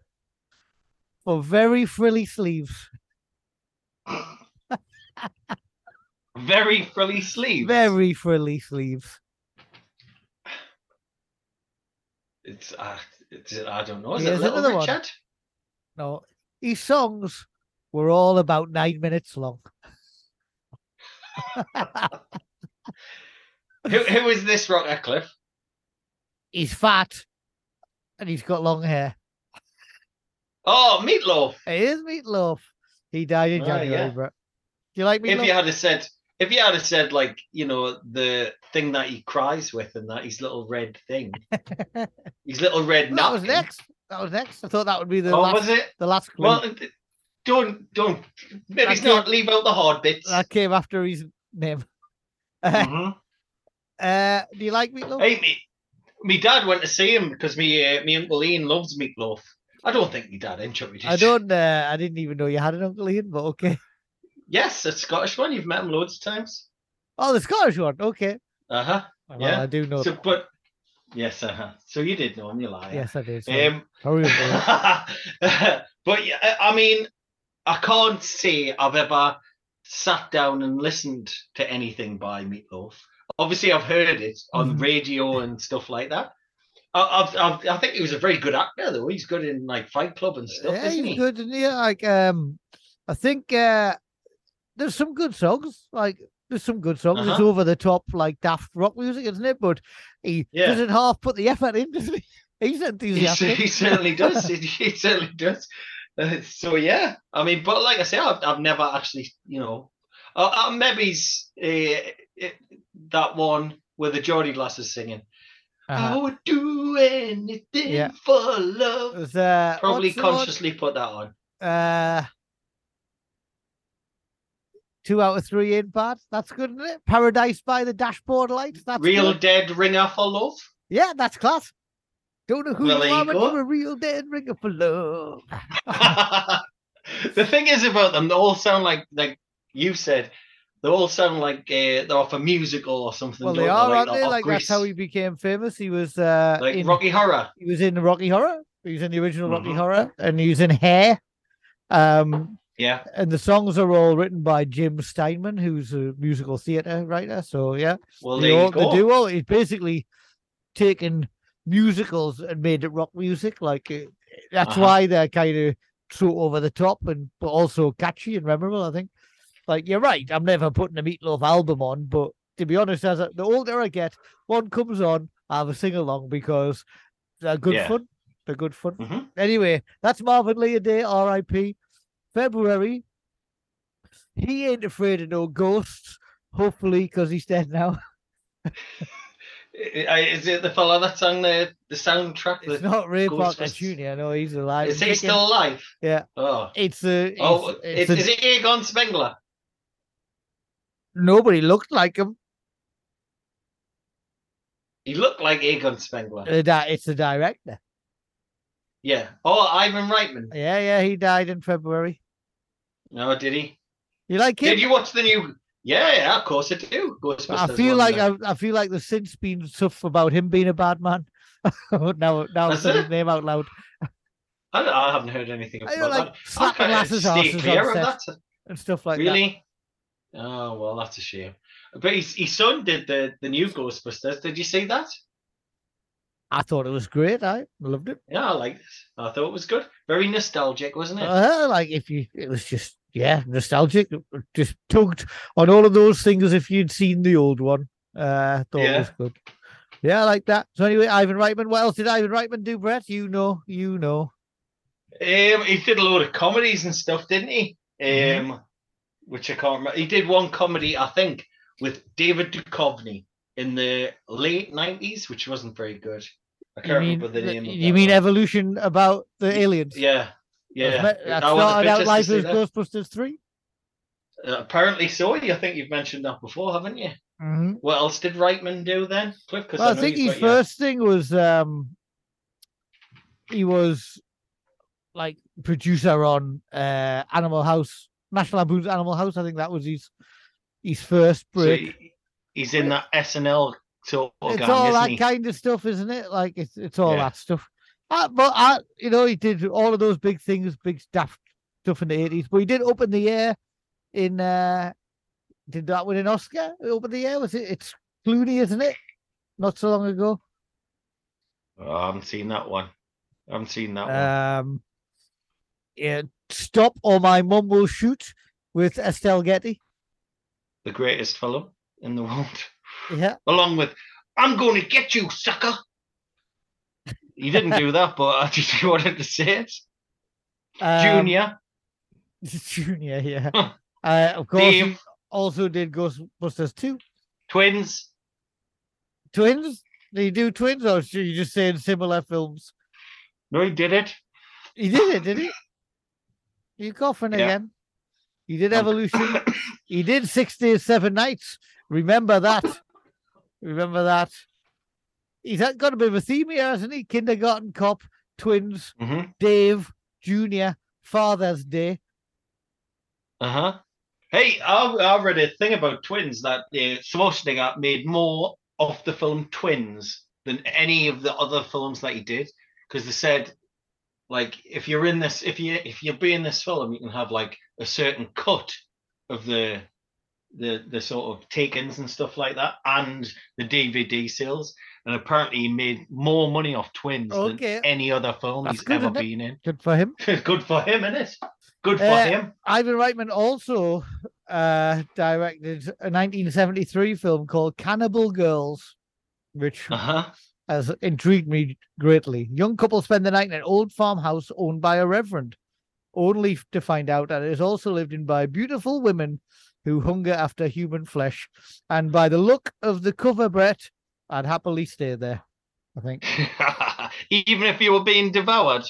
for very frilly sleeves. Very frilly sleeves. Very frilly sleeves. It's, uh, it's I don't know. Is Here's it Little another one. No, his songs were all about nine minutes long. Who, who is this Rock Cliff? he's fat and he's got long hair. Oh, Meatloaf. It is Meatloaf. He died in ah, January, yeah. bro. Do you like meatloaf? If you had said, if you had said, like, you know, the thing that he cries with and that his little red thing, his little red Well, that was next. That was next. I thought that would be the Oh, last. was it? The last clue. Well, don't, don't, maybe That's not leave out the hard bits. that came after his name. Mhm. uh, do you like Meatloaf? Hey, me, me dad went to see him because me, uh, me uncle Ian loves meatloaf. I don't think me dad introduced. I don't. Uh, I didn't even know you had an Uncle Ian, but okay. Yes, a Scottish one. You've met him loads of times. Oh, the Scottish one. Okay. Uh huh. Well, Yeah. I do know. So, but yes, uh huh. So you did know him, you liar. Yes, I did. sorry. Um, Hurry up, boy. but yeah, I mean, I can't say I've ever sat down and listened to anything by Meatloaf. Obviously, I've heard it on Mhm. radio and stuff like that. I, I've, I've, I think he was a very good actor, though. He's good in like Fight Club and stuff, yeah, isn't he's he? good, isn't he? Like, um, I think uh, there's some good songs. Like, there's some good songs. It's Uh-huh. over the top, like daft rock music, isn't it? But he Yeah. doesn't half put the effort in, does he? He's He, enthusiastic. he certainly does. he, he certainly does. So yeah, I mean, but like I say, I've, I've never actually, you know, uh, uh, maybe it's, uh, it, that one with the Geordie glasses singing. I Uh-huh. would do anything Yeah. for love. Probably what's the one? consciously put that on. Uh, two out of three in bad. That's good, isn't it? Paradise by the Dashboard Lights. That's Real good. dead ringer for love. Yeah, that's class. Don't know who Well, you are, but you're a real dead ringer for love. the thing is about them, they all sound like like you said. They all sound like uh, they're off a musical or something. Well, they are, like, aren't they? Like that's how he became famous. He was uh, like in, Rocky Horror. he was in Rocky Horror. He was in the original Rocky Mhm. Horror, and he was in Hair. Um, Yeah. and the songs are all written by Jim Steinman, who's a musical theatre writer. So yeah, Well, they all, you go. the duo is basically taken musicals and made it rock music. Like uh, that's Uh-huh. why they're kind of so over the top and but also catchy and memorable. I think. Like you're right, I'm never putting a Meatloaf album on, but to be honest, as I, the older I get, one comes on, I have a sing along because they're good Yeah. fun. They're good fun. Mhm. Anyway, that's Marvin Lee Aday, R.I.P. February. He ain't afraid of no ghosts. Hopefully, because he's dead now. I- Is it the fella that sang the the soundtrack? It's the- not Ray Parker Ghostbusters. Jr. No, he's alive. Is he kicking. still alive? Yeah. Oh. It's a. It's, Oh, it's is, a- is it Egon Spengler? nobody looked like him. He looked like Egon Spengler. Di- It's the director. Yeah. Oh, Ivan Reitman. Yeah, yeah, he died in February. No, did he? You like him? Did you watch the new? Yeah, yeah, of course I do. Ghostbusters I feel like uh, I, I feel like there's since been stuff about him being a bad man. now, now I said his name out loud I, I haven't heard anything about like that. slapping lasses' stay clear on set that. and stuff like that. really? Oh well, that's a shame. But his, his son did the the new Ghostbusters. Did you see that? I thought it was great. I loved it. Yeah, I liked it. I thought it was good. Very nostalgic, wasn't it? Uh, like if you, it was just yeah, nostalgic. Just tugged on all of those things if you'd seen the old one. Uh, thought Yeah. was good. Yeah, I like that. So anyway, Ivan Reitman. What else did Ivan Reitman do, Brett? You know, you know. Um, he did a load of comedies and stuff, didn't he? Um, Mhm. which I can't remember. He did one comedy, I think, with David Duchovny in the late nineties, which wasn't very good. I can't mean, remember the name. you mean one. evolution about the aliens? Yeah, yeah. That I started out life as. Ghostbusters three. Uh, apparently so. I think you've mentioned that before, haven't you? Mhm. What else did Reitman do then, Cliff? Because Well, I think his first thing was um he was like producer on uh Animal House, National Lampoon's Animal House. I think that was his his first break. he's in that SNL sort of it's gang, all that he? kind of stuff, isn't it? Like it's it's all Yeah. that stuff. Uh, but I, you know, he did all of those big things, big stuff, stuff in the eighties. But he did Up in the Air in. uh Did that win an Oscar? Up in the Air was it? It's Clooney, isn't it? Not so long ago. Oh, I haven't seen that one. I haven't seen that one. Um, yeah, stop or my mum will shoot with Estelle Getty. The greatest film in the world, Yeah, along with "I'm going to get you, sucker." He didn't do that, but I just wanted to say it. um, Junior, Junior, yeah. uh, of course, he Dave, also did Ghostbusters two. twins. Twins? Did he do twins, or should you just saying similar films? No, he did it. He did it, did he? You coughing Yeah. again? He did Um, Evolution. he did Six Days, Seven Nights. Remember that. Remember that. He's got a bit of a theme here, hasn't he? Kindergarten Cop, Twins, Mhm. Dave, Junior, Father's Day. Uh huh. Hey, I, I read a thing about twins that uh, Schwarzenegger made more of the film Twins than any of the other films that he did because they said, like, if you're in this, if you if you be in this film, you can have like a certain cut of the the the sort of take-ins and stuff like that, and the DVD sales. And apparently, he made more money off Twins Okay. than any other film That's he's good, ever been in. Good for him. Good for him, isn't it? Good for Uh, him. Ivan Reitman also uh, directed a 1973 film called Cannibal Girls, which Uh huh. has intrigued me greatly. Young couple spend the night in an old farmhouse owned by a reverend, only to find out that it is also lived in by beautiful women who hunger after human flesh. And by the look of the cover, Brett, I'd happily stay there. I think. Even if you were being devoured,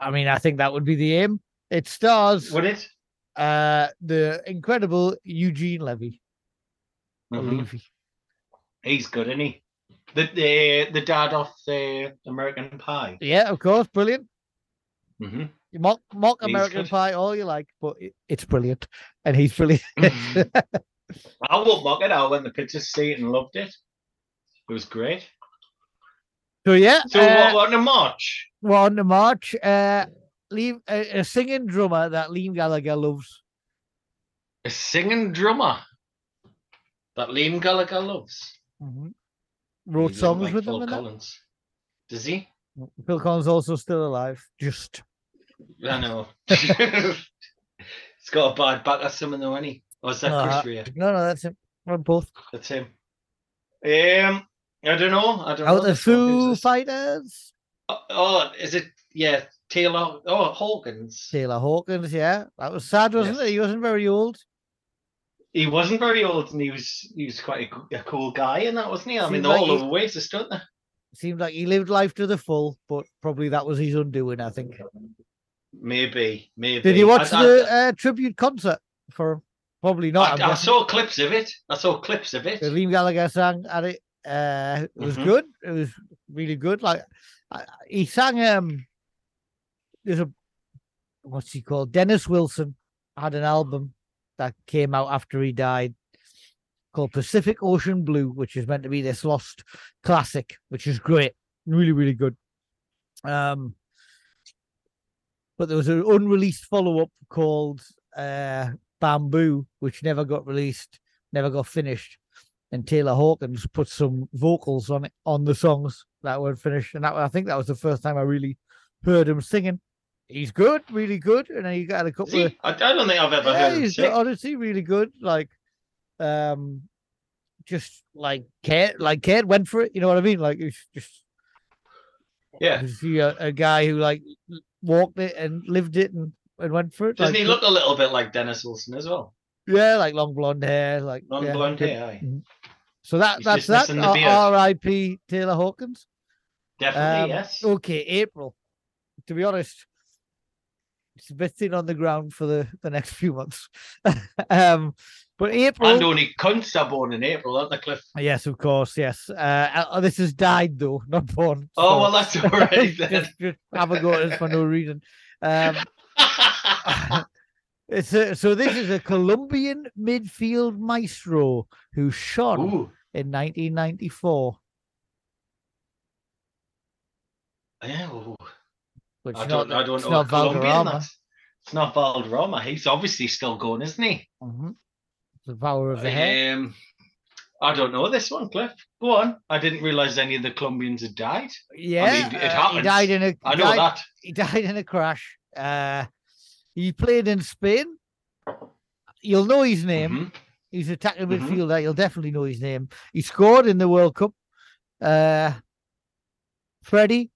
I mean, I think that would be the aim. It stars would it? uh, the incredible Eugene Levy. Mhm. Levy. He's good, isn't he? The the the dad of the American Pie. Yeah, of course, brilliant. hmm You mock mock He's American good. Pie all you like, but it, it's brilliant, and he's brilliant. I won't mock it. I went the pictures, see it, and loved it. It was great. so yeah, So uh, what, in March? we're on the March. Uh, Liam, a, a singing drummer that Liam Gallagher loves. A singing drummer that Liam Gallagher loves. Wrote He doesn't songs like with Phil them. And that. Collins. Does he? Phil Collins also still alive. Just I know. He's got a bad back or something though, ain't he? Or is that Uh, Chris Rea? no, no, that's him. We're both That's him. Um, I don't know. I don't know. out the this one. Foo? Fighters. Oh, oh, is it? Yeah, Taylor. Oh, Hawkins. Taylor Hawkins. Yeah, that was sad, wasn't Yes. it? He wasn't very old. He wasn't very old, and he was he was quite a, a cool guy, and that wasn't he? I mean, they're like all he- overweight, don't they? Seemed like he lived life to the full, but probably that was his undoing. I think. Maybe, maybe. Did you watch I, the uh, tribute concert for? him? Probably not. I, I saw clips of it. I saw clips of it. Liam Gallagher sang at it. Uh, it was Mhm. good. It was really good. Like I, he sang. Um, there's a what's he called? Dennis Wilson had an album that came out after he died called Pacific Ocean Blue, which is meant to be this lost classic, which is great, really, really good. Um, but there was an unreleased follow up called uh, Bamboo, which never got released, never got finished. And Taylor Hawkins put some vocals on it on the songs that weren't finished, and that I think that was the first time I really heard him singing. He's good, really good, and then you got a couple of I, don't think I've ever yeah, heard him he's honestly really good. Like, um, just like Kate, like Kate went for it. You know what I mean? Like, it's just Yeah. see a, a guy who like walked it and lived it and, and went for it. Doesn't like, he look a little bit like Dennis Wilson as well? Yeah, like long blonde hair, like Long yeah, blonde hair, aye. So that He's that's that. missing the beard. R- R.I.P. Taylor Hawkins. Definitely, Um, yes. Okay, April. To be honest, it's a bit thin on the ground for the, the next few months. um, But April. And only cunts are born in April, aren't they, Cliff? Yes, of course. Yes. Uh, uh, this has died though, not born. Oh, well, that's all right just, just have a go at us for no reason. Um, a, so this is a Colombian midfield maestro who shone Ooh, in 1994. yeah, ooh. Which I don't, not, I don't it's know. not Colombian, Valderrama. that's- It's not Valderrama. He's obviously still going, isn't he? Mhm. The power of the. Um, I don't know this one, Cliff. Go on. I didn't realize any of the Colombians had died. Yeah, it uh, he died in a. I know died, that. He died in a crash. Uh, he played in Spain. You'll know his name. Mhm. He's attacking Mhm. midfielder. You'll definitely know his name. He scored in the World Cup. Uh, Freddie,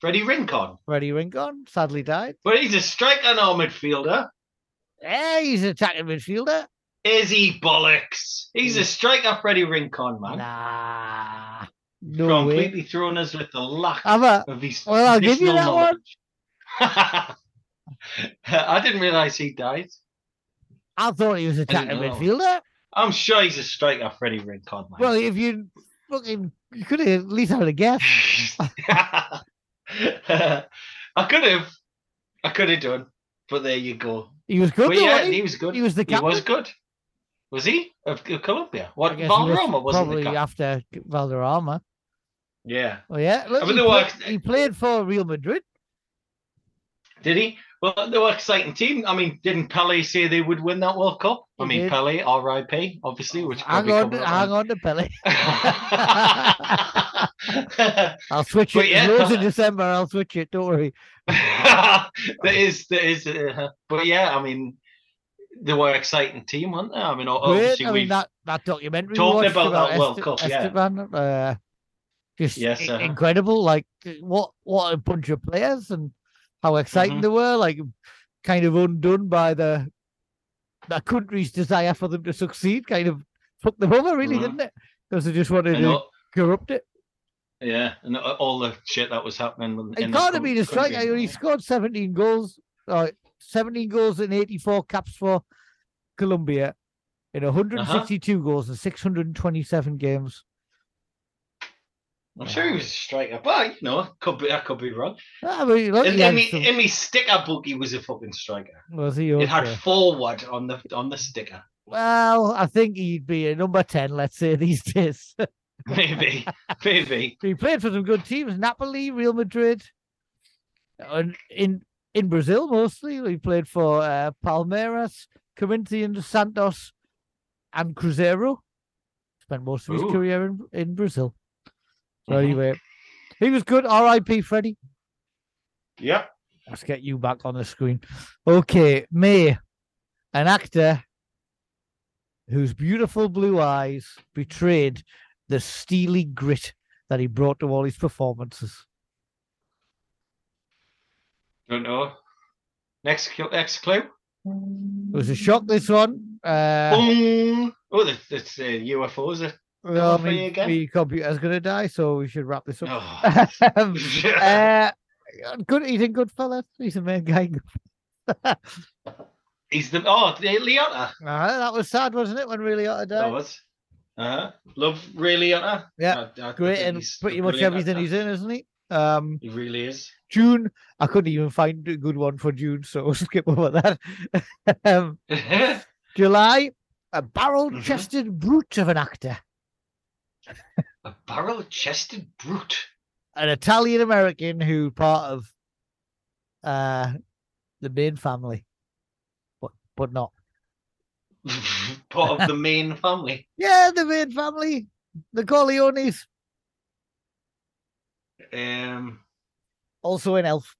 Freddie Rincon. Freddie Rincon, sadly died. But he's a striker, no midfielder. Yeah, he's an attacking midfielder. Is he bollocks? He's a striker, Freddie Rincon, man. Nah, no way. Completely thrown us with the lack a, of his. well, I'll give you that one. I didn't realize he died. I thought he was attacking midfielder. I'm sure he's a striker, Freddie Rincon, man. Well, if you fucking, you could have at least had a guess. I could have, I could have done, but there you go. He was good. Though, yeah, he he? was good. He was the He was good. Was he of, of Colombia? What was Valderrama wasn't probably the after Valderrama. Yeah, Oh yeah, look, he, they play- were- he played for Real Madrid. Did he? Well, they were exciting team. I mean, didn't Pele say they would win that World Cup? I mean. Pele, R.I.P. Obviously, which Hang on, to, hang on to Pele. I'll switch it. yeah. Loads in December. I'll switch it. Don't worry. there is, there is, uh, but yeah, I mean, they were exciting team, weren't they? I mean, o- Great. obviously I mean that that documentary. talking watched about that Est- World Cup, yeah. Uh, just Yes, incredible. Like what what a bunch of players and how exciting Mhm. they were. Like kind of undone by the the country's desire for them to succeed. Kind of fucked them over, really, Mhm. didn't it? Because they just wanted and to all- corrupt it. yeah, and all the shit that was happening. In can't the have been a country. He scored 17 goals, uh, 17 goals and 84 caps for Colombia in Uh-huh. 162 goals in 627 games. I'm sure he was a striker, but you know, could be I could be wrong. I mean, look, In, in, me, some- in me sticker book, he was a fucking striker. was he It had forward on the on the sticker. Well, I think he'd be a number 10, let's say, these days. Maybe, maybe. he played for some good teams Napoli, Real Madrid, and in, in Brazil mostly. He played for uh, Palmeiras, Corinthians, Santos, and Cruzeiro. Spent most of his Ooh. career in, in Brazil. So Mhm. anyway, he was good. R.I.P. Freddie. Yep. Let's get you back on the screen. Okay, May, an actor whose beautiful blue eyes betrayed the steely grit that he brought to all his performances. Don't know. Next, cl- next clue. It was a shock, this one. Uh, Boom. Oh, that's, that's uh, UFO, is it? Well, for you my, again? my computer's going to die, so we should wrap this up. Oh. Um, uh, good, he's in Goodfellas. He's the main guy. He's the oh, the Liotta. Uh, that was sad, wasn't it, when Ray Liotta That was. Uh-huh. Love Ray Liotta. Yeah, I- I Great, and pretty much everything he's in, isn't he? Um, He really is. June, I couldn't even find a good one for June, so we'll skip over that. um, July, a barrel chested brute of an actor, a barrel-chested brute. an Italian American who part of uh, the main family, but but not. Part of the main family. Yeah, the main family, the Corleones, Um. also an Elf.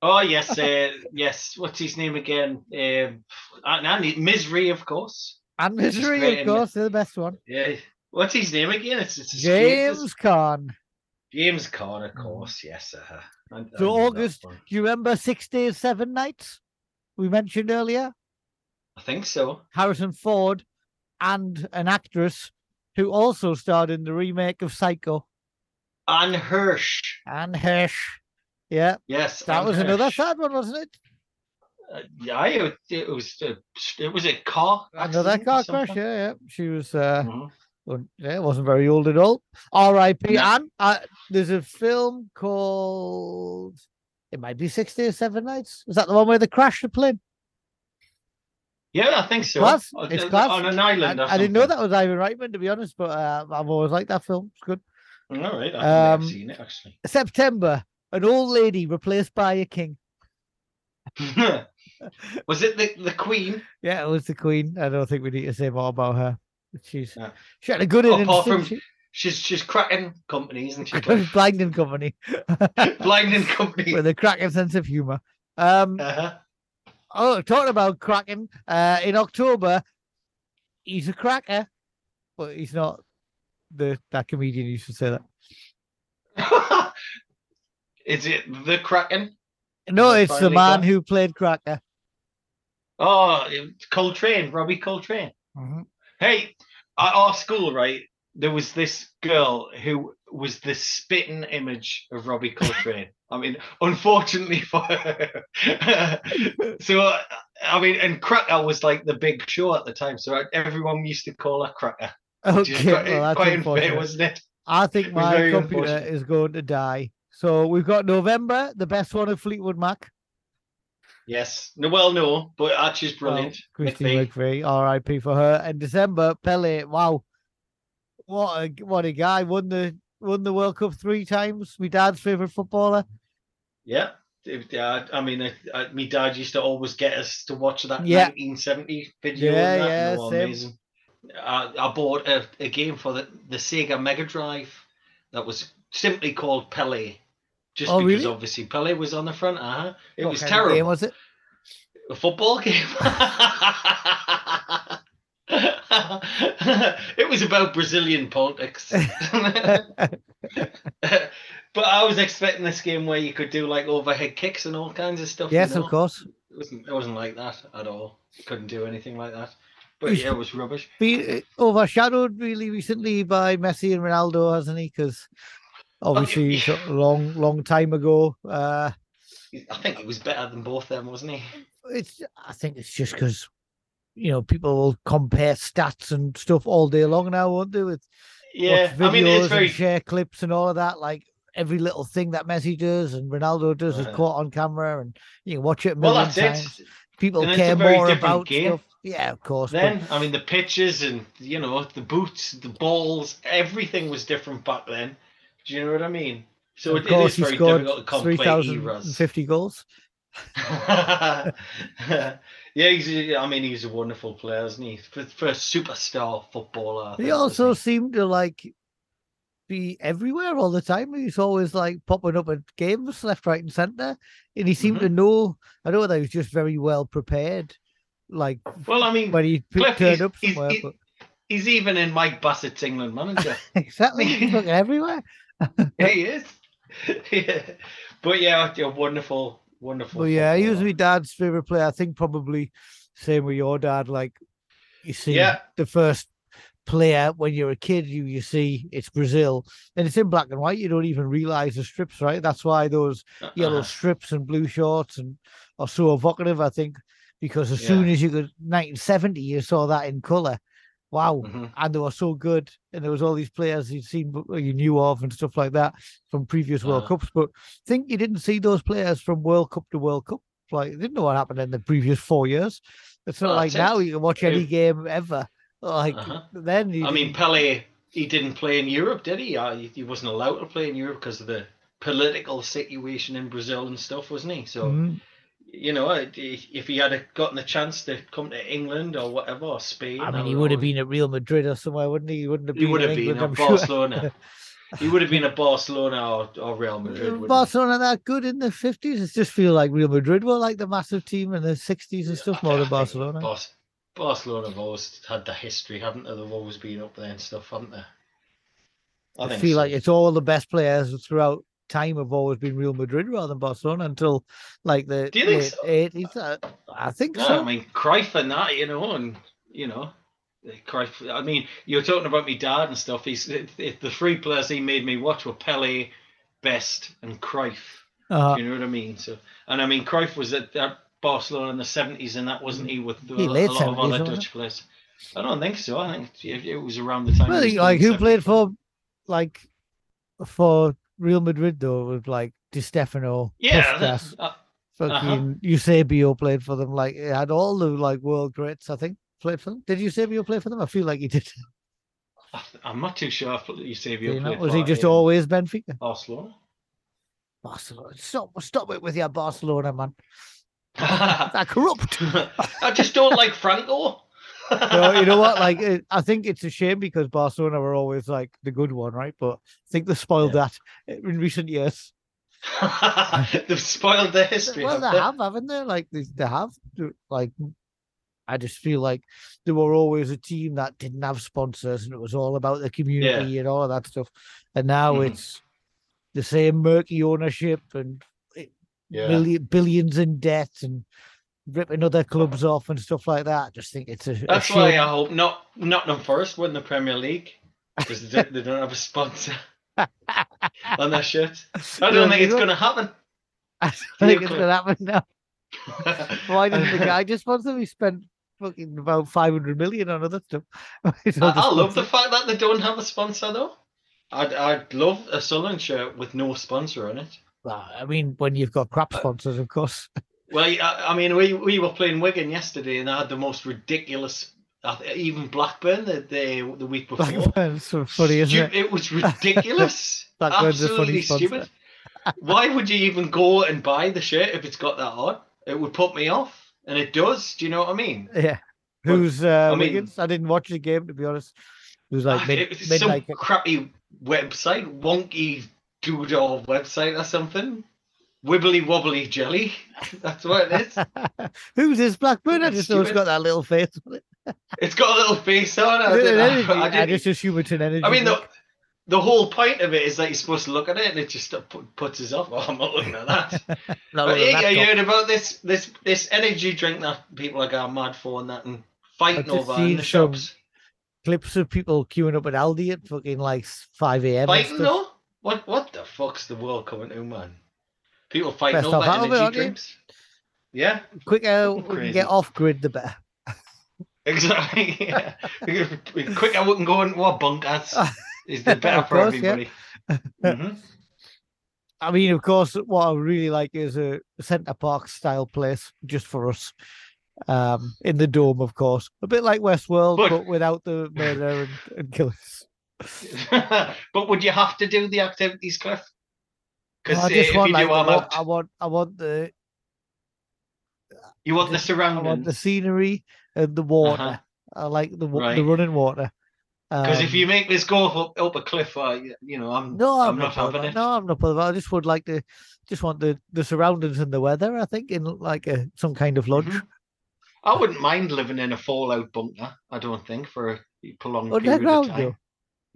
Oh yes, uh, yes. What's his name again? Um, and, and Misery, of course. And Misery, of course, they're the best one. Yeah. What's his name again? It's, it's. James Caan. James Caan, of course. Yes. sir. I, I So that August, do you remember Six Days, Seven Nights? We mentioned earlier. I think so. Harrison Ford and an actress who also starred in the remake of Psycho, Anne Heche. Anne Heche. Yeah, Yes. that Anne was another sad one, wasn't it? Uh, yeah, it, it was a, it was a car. Another car crash. Yeah, yeah. She was. uh Mhm. Yeah, wasn't very old at all. R.I.P. No. And uh, there's a film called. It might be Six Days, Seven Nights. Is that the one where they crashed the plane? Yeah, I think so. Class. Uh, It's uh, class. on an island. or I didn't know that was Ivan Reitman, to be honest, but uh, I've always liked that film. It's good. All right, I Um, I've seen it actually. September, an old lady replaced by a king. was it the the Queen? Yeah, it was the Queen. I don't think we need to say more about her. She's Yeah. she had a good Apart from- she? She's she's cracking she's It was Blinding Company blinding companies. with a cracking sense of humour. Um, Uh-huh. oh, talking about cracking, uh, in October, he's a cracker, but he's not the that comedian used to say that. Is it the Kraken? No, it's the man gone? who played Cracker. Oh, Coltrane, Robbie Coltrane. Mhm. Hey, at our school, right, there was this girl who was the spitting image of Robbie Coltrane. I mean, unfortunately for her. so, I mean, and Cracker was like the big show at the time. So everyone used to call her Cracker. Okay, quite, well, that's quite unfair, wasn't it? I think my computer is going to die. So we've got November, the best one of Fleetwood Mac. Yes. No, well, no, but Archie's brilliant. Well, Christine McVie. McVie, R.I.P. for her. And December, Pele. Wow, what a what a guy! Won the won the World Cup three times. My dad's favorite footballer. Yeah. Yeah, I mean, I, I, my dad used to always get us to watch that Yeah. 1970 video. Yeah, yeah, and they were same. amazing. I, I bought a, a game for the, the Sega Mega Drive that was simply called Pele, just Oh, because really? obviously Pele was on the front. Uh-huh. It What was terrible. game was it? A football game. it was about Brazilian politics. but I was expecting this game where you could do like overhead kicks and all kinds of stuff. you yes, know? of course. It wasn't, it wasn't like that at all. Couldn't do anything like that. But He's- yeah, it was rubbish. Be overshadowed really recently by Messi and Ronaldo, hasn't he? Because obviously, yeah. a long, long time ago. Uh, I think he was better than both them, wasn't he? it's I think it's just because you know people will compare stats and stuff all day long now, won't they? With Yeah, watch I mean, it's very and share clips and all of that. Like every little thing that Messi does and Ronaldo does is Uh-huh. caught on camera, and you can watch it well. That's times. it. People and care more about game. stuff. Yeah, of course. but- Then, I mean, the pitches and you know the boots, the balls, everything was different back then. Do you know what I mean? So of it, it course, is he very scored difficult to three complete thousand eras. goals. yeah, he's. I mean, he's a wonderful player, isn't he? For, for a superstar footballer. He also seemed to like be everywhere all the time. He's always like popping up at games left, right, and centre, and he seemed Mm-hmm. to know. I know that he was just very well prepared. Like? Well, I mean, when he Cliff, turned he's- up he's- somewhere, he- but he's even in Mike Bassett's England manager. exactly, he's looking everywhere. He is. yeah. But yeah, a wonderful, wonderful. But yeah, he was my dad's favorite player. I think probably same with your dad. Like you see Yeah. the first player when you're a kid, you you see it's Brazil, and it's in black and white. You don't even realize the strips, right? That's why those uh-uh. yellow Uh-uh. strips and blue shorts and are so evocative. I think because as soon as you got 1970, you saw that in color. Wow, Mhm. and they were so good, and there was all these players you'd seen, you knew of, and stuff like that from previous World Uh-huh. Cups. But I think you didn't see those players from World Cup to World Cup. Like you didn't know what happened in the previous four years. It's not Well, like now you can watch any game ever. Like Uh-huh. then, you I mean, Pele, he didn't play in Europe, did he? Uh, he wasn't allowed to play in Europe because of the political situation in Brazil and stuff, wasn't he? So, Mhm. You know, if he had gotten the chance to come to England or whatever, or Spain, I mean, he would have been at Real Madrid or somewhere, wouldn't he? He wouldn't have been. He been. would have been England, at I'm sure. Barcelona. he would have been at Barcelona or, or Real Madrid. wouldn't he? Barcelona that good in the fifties. It just feel like Real Madrid were like the massive team in the sixties and stuff I more think- than Barcelona. Bar- Barcelona have always had the history, haven't they? They've always been up there and stuff, haven't they? I, think feel so. like it's all the best players throughout time have always been Real Madrid rather than Barcelona until like the Do you think late so? eighties. Uh, I think No, so. I mean Cruyff and that, you know, and you know, Cruyff. I mean, you're talking about me dad and stuff. He's it, it- the three players he made me watch were Pele, Best, and Cruyff. Uh, Do you know what I mean? So, and I mean Cruyff was at that Barcelona in the seventies, and that wasn't he with a, He a lot of other Dutch players? I don't think so. I think it, it was around the time. Well, like who played for like for Real Madrid though with like Di Stefano, Yeah, Puskas, that- uh, fucking Eusebio played for them. Like it had all the like world greats. I think played for them. Did Eusebio play for them? I feel like he did. I'm not too sure if Eusebio You know, played was he just um, always Benfica? Barcelona. Barcelona. Stop, stop it with your Barcelona, man. I corrupt. I just don't like Franco. No, you know what? Like, it, I think it's a shame because Barcelona were always like the good one, right? But I think they spoiled that in recent years. They've spoiled their history. Well, they haven't have, haven't they? Like, they, they have. Like, I just feel like they were always a team that didn't have sponsors, and it was all about the community and all of that stuff. And now Mhm. it's the same murky ownership and Yeah. million, billions in debt and ripping other clubs off and stuff like that. I just think it's a. a That's why. I hope not Nottingham Forest win the Premier League because they, don't- they don't have a sponsor on their shirt. I don't think it's going to happen. I think it's gonna happen now. Why didn't the guy just sponsor? He spent fucking about five hundred million on other stuff. I, a I love the fact that they don't have a sponsor though. I'd I'd love a Sunderland shirt with no sponsor on it. Well, I mean, when you've got crap sponsors, of course. Well, I, I mean, we we were playing Wigan yesterday, and I had the most ridiculous. Even Blackburn the the, the week before. Blackburn's so funny, isn't it? it was ridiculous. Blackburn's a funny Absolutely stupid. Why would you even go and buy the shirt if it's got that on? It would put me off, and it does. Do you know what I mean? Yeah. But, Who's uh, I mean- Wiggins? I didn't watch the game to be honest. It was like Ah, mid, it was some midnight. crappy website, wonky doodle website or something. Wibbly wobbly jelly. That's what it is. Who's this Blackburn? I just know it's got that little face on it. It's got a little face on it. I, didn't- energy? I I, didn't- just assume it's an energy. I mean, the, the whole point of it is that you're supposed to look at it and it just puts us off. Oh, I'm not looking at that. But on a hey, I laptop. heard about this this this energy drink that people are going mad for and that and fighting over in the shops. clips of people queuing up at Aldi at fucking like five a.m. Fighting though? What what the fuck's the world coming to, man? People fighting Best over off out it, energy you? drinks. Yeah, Quicker we can get off grid, the better. exactly. yeah. Quicker we can go into our bunkers is the better for course, yeah. everybody. Mhm. I mean, of course, what I really like is a centre park style place just for us. Um, in the dome, of course, a bit like Westworld, But- but without the murder and, and killers. but would you have to do the activities, Cliff? Because I just want, like, I want, I want, I want the, you want the I want the scenery and the water. Uh-huh. I like the Right. the running water. Because if Um, you make this go up, up a cliff, uh, you know, I'm No, I'm, I'm not having it. No, I'm not bothered. about. I just would like to, just want the the surroundings and the weather. I think in like a some kind of lodge. Mhm. I wouldn't mind living in a fallout bunker. I don't think for a prolonged period of time.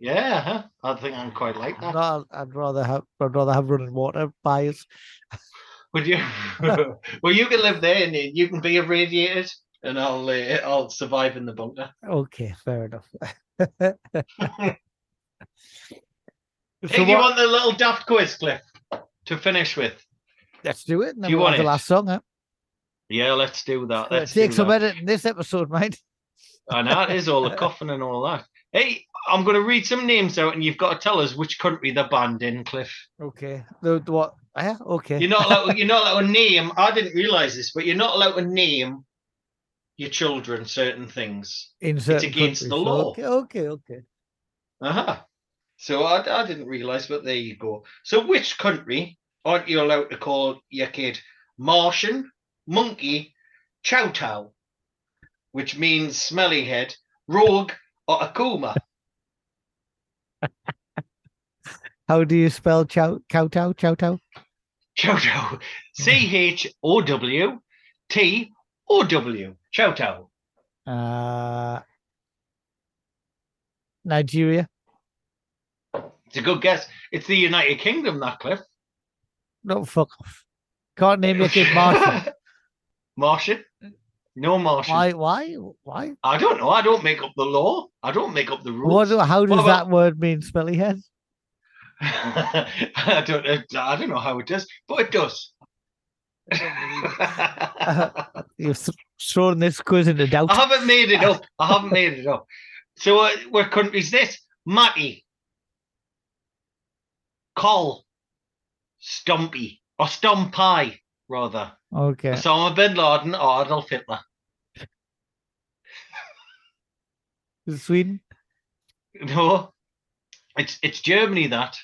Yeah, huh? I think I'm quite like that. No, I'd rather have I'd rather have running water by us. Would you? well, you can live there and you can be irradiated, and I'll uh, I'll survive in the bunker. Okay, fair enough. Hey, So you what- want the little daft quiz, Cliff, to finish with? let's do it. And Do you we'll want the last song. Huh? Yeah, let's do that. Let's take some that. editing this episode, mate. I know it is all the coughing and all that. Hey, I'm going to read some names out, and you've got to tell us which country they're banned in, Cliff. Okay. The, the what? Yeah. Okay. You're not allowed. you're not allowed to name. I didn't realize this, but you're not allowed to name your children certain things. in certain against the law. Okay. Okay. Okay. Uh huh. So I, I didn't realize, but there you go. So which country aren't you allowed to call your kid Martian, monkey, chow chow, which means smelly head, rogue, or akuma? How do you spell chow cow chow chow chow? Chow chow. C H O W T O W. Chow chow. Uh, Nigeria. It's a good guess. It's the United Kingdom, that Cliff. No, fuck off. Can't name your kid Martian. Martian? No Martian. Why? Why? Why? I don't know. I don't make up the law. I don't make up the rules. What? do- How does about- that word mean? Smelly head. I don't. I don't know how it does, but it does. I don't believe it. You've th- thrown this quiz into doubt. I haven't made it up. I haven't made it up. So, uh, what country's this? Matty, Col, Stumpy, or Stumpy, rather. Okay. Osama bin Laden or Adolf Hitler. Is it Sweden? No, it's it's Germany that.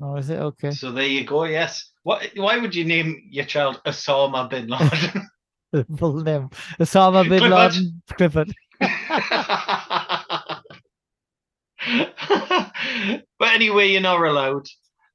Oh, is it? Okay. So there you go. Yes. What? Why would you name your child Osama bin Laden? Full name. Osama bin. Laden Clifford. but anyway, you're not allowed.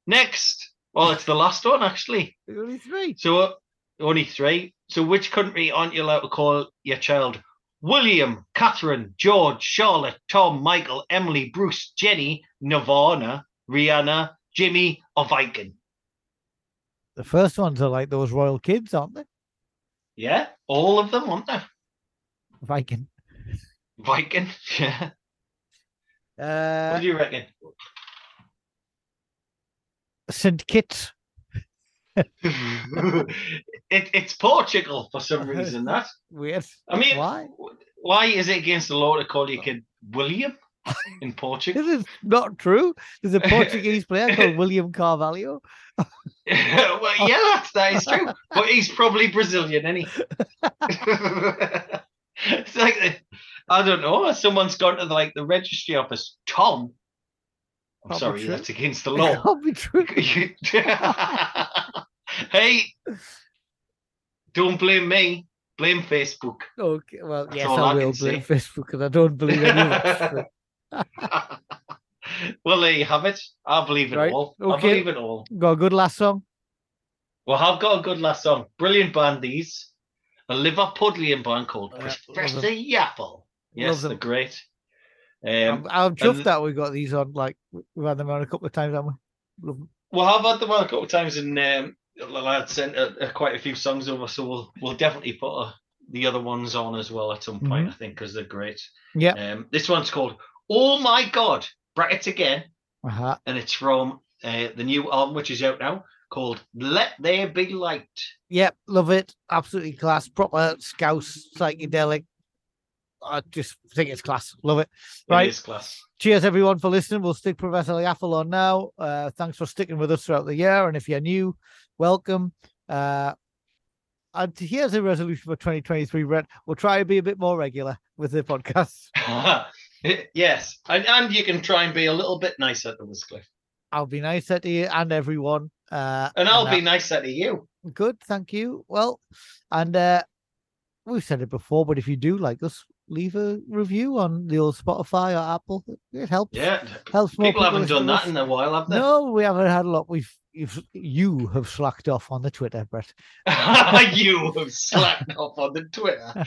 Next. Well, it's the last one actually. Only three. So only three. So which country aren't you allowed to call your child? William, Catherine, George, Charlotte, Tom, Michael, Emily, Bruce, Jenny, Nirvana, Rihanna, Jimmy, or Viking? The first ones are like those royal kids, aren't they? Yeah, all of them, aren't they? Viking. Viking. Yeah. What Uh, do you reckon? St. Kitts. it, it's Portugal for some uh-huh. reason. That Weird. I mean, Why? why is it against the law to call your kid William in Portugal? This is not true. There's a Portuguese player called William Carvalho. well, yeah, that's, that is true. But he's probably Brazilian, isn't it's like I don't know. Someone's gone to the, like the registry office. Tom. I'm sorry, that's against the It law. can't be true. hey, don't blame me. Blame Facebook. Okay, well, That's yes, I I will blame say. Facebook because I don't believe any of true. well, there you have it. I believe it Right, all. I okay. believe it all. Got a good last song. Well, I've got a good last song. Brilliant band, these. A Liverpudlian band called Uh, Professor Yaffle. Yes, they're great. I'm, Um, I'm chuffed and- that we got these on. Like we've had them on a couple of times, haven't we? Well, I've had them on a couple of times, and um, lad sent uh, uh, quite a few songs over, so we'll we'll definitely put uh, the other ones on as well at some point. I think because they're great. Yeah. Um, this one's called "Oh My God." Brackets again, Uh-huh. and it's from uh, the new album which is out now called "Let There Be Light." Yep, love it. Absolutely class. Proper scouse psychedelic. I just think it's class. Love it. Right. It is class. Cheers, everyone, for listening. We'll stick Professor Yaffle on now. Uh, thanks for sticking with us throughout the year. And if you're new, welcome. Uh, and here's a resolution for 2023, Brett. We'll try to be a bit more regular with the podcast. yes, and, and you can try and be a little bit nicer to Wiscliffe, I'll be nicer to you and everyone. Uh, and I'll that- be nicer to you. good. Thank you. Well, and uh, we've said it before, but if you do like us, leave a review on the old Spotify or Apple. It helps. Yeah, helps more people haven't done that us. in a while, have they? No, we haven't had a lot. We've you've, you have slacked off on the Twitter, Brett. you have slacked off on the Twitter.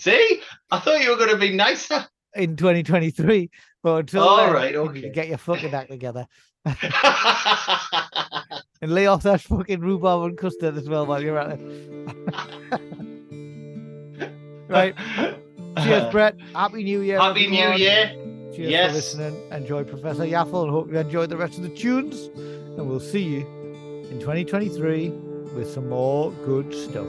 See, I thought you were going to be nicer. in 2023. But until All then, right, okay. get your fucking act together and lay off that fucking rhubarb and custard as well while you're at it. right. Cheers, Brett. Happy New Year. Happy New. Year. Cheers Yes. for listening. Enjoy Professor Yaffle and hope you enjoyed the rest of the tunes. And we'll see you in 2023 with some more good stuff.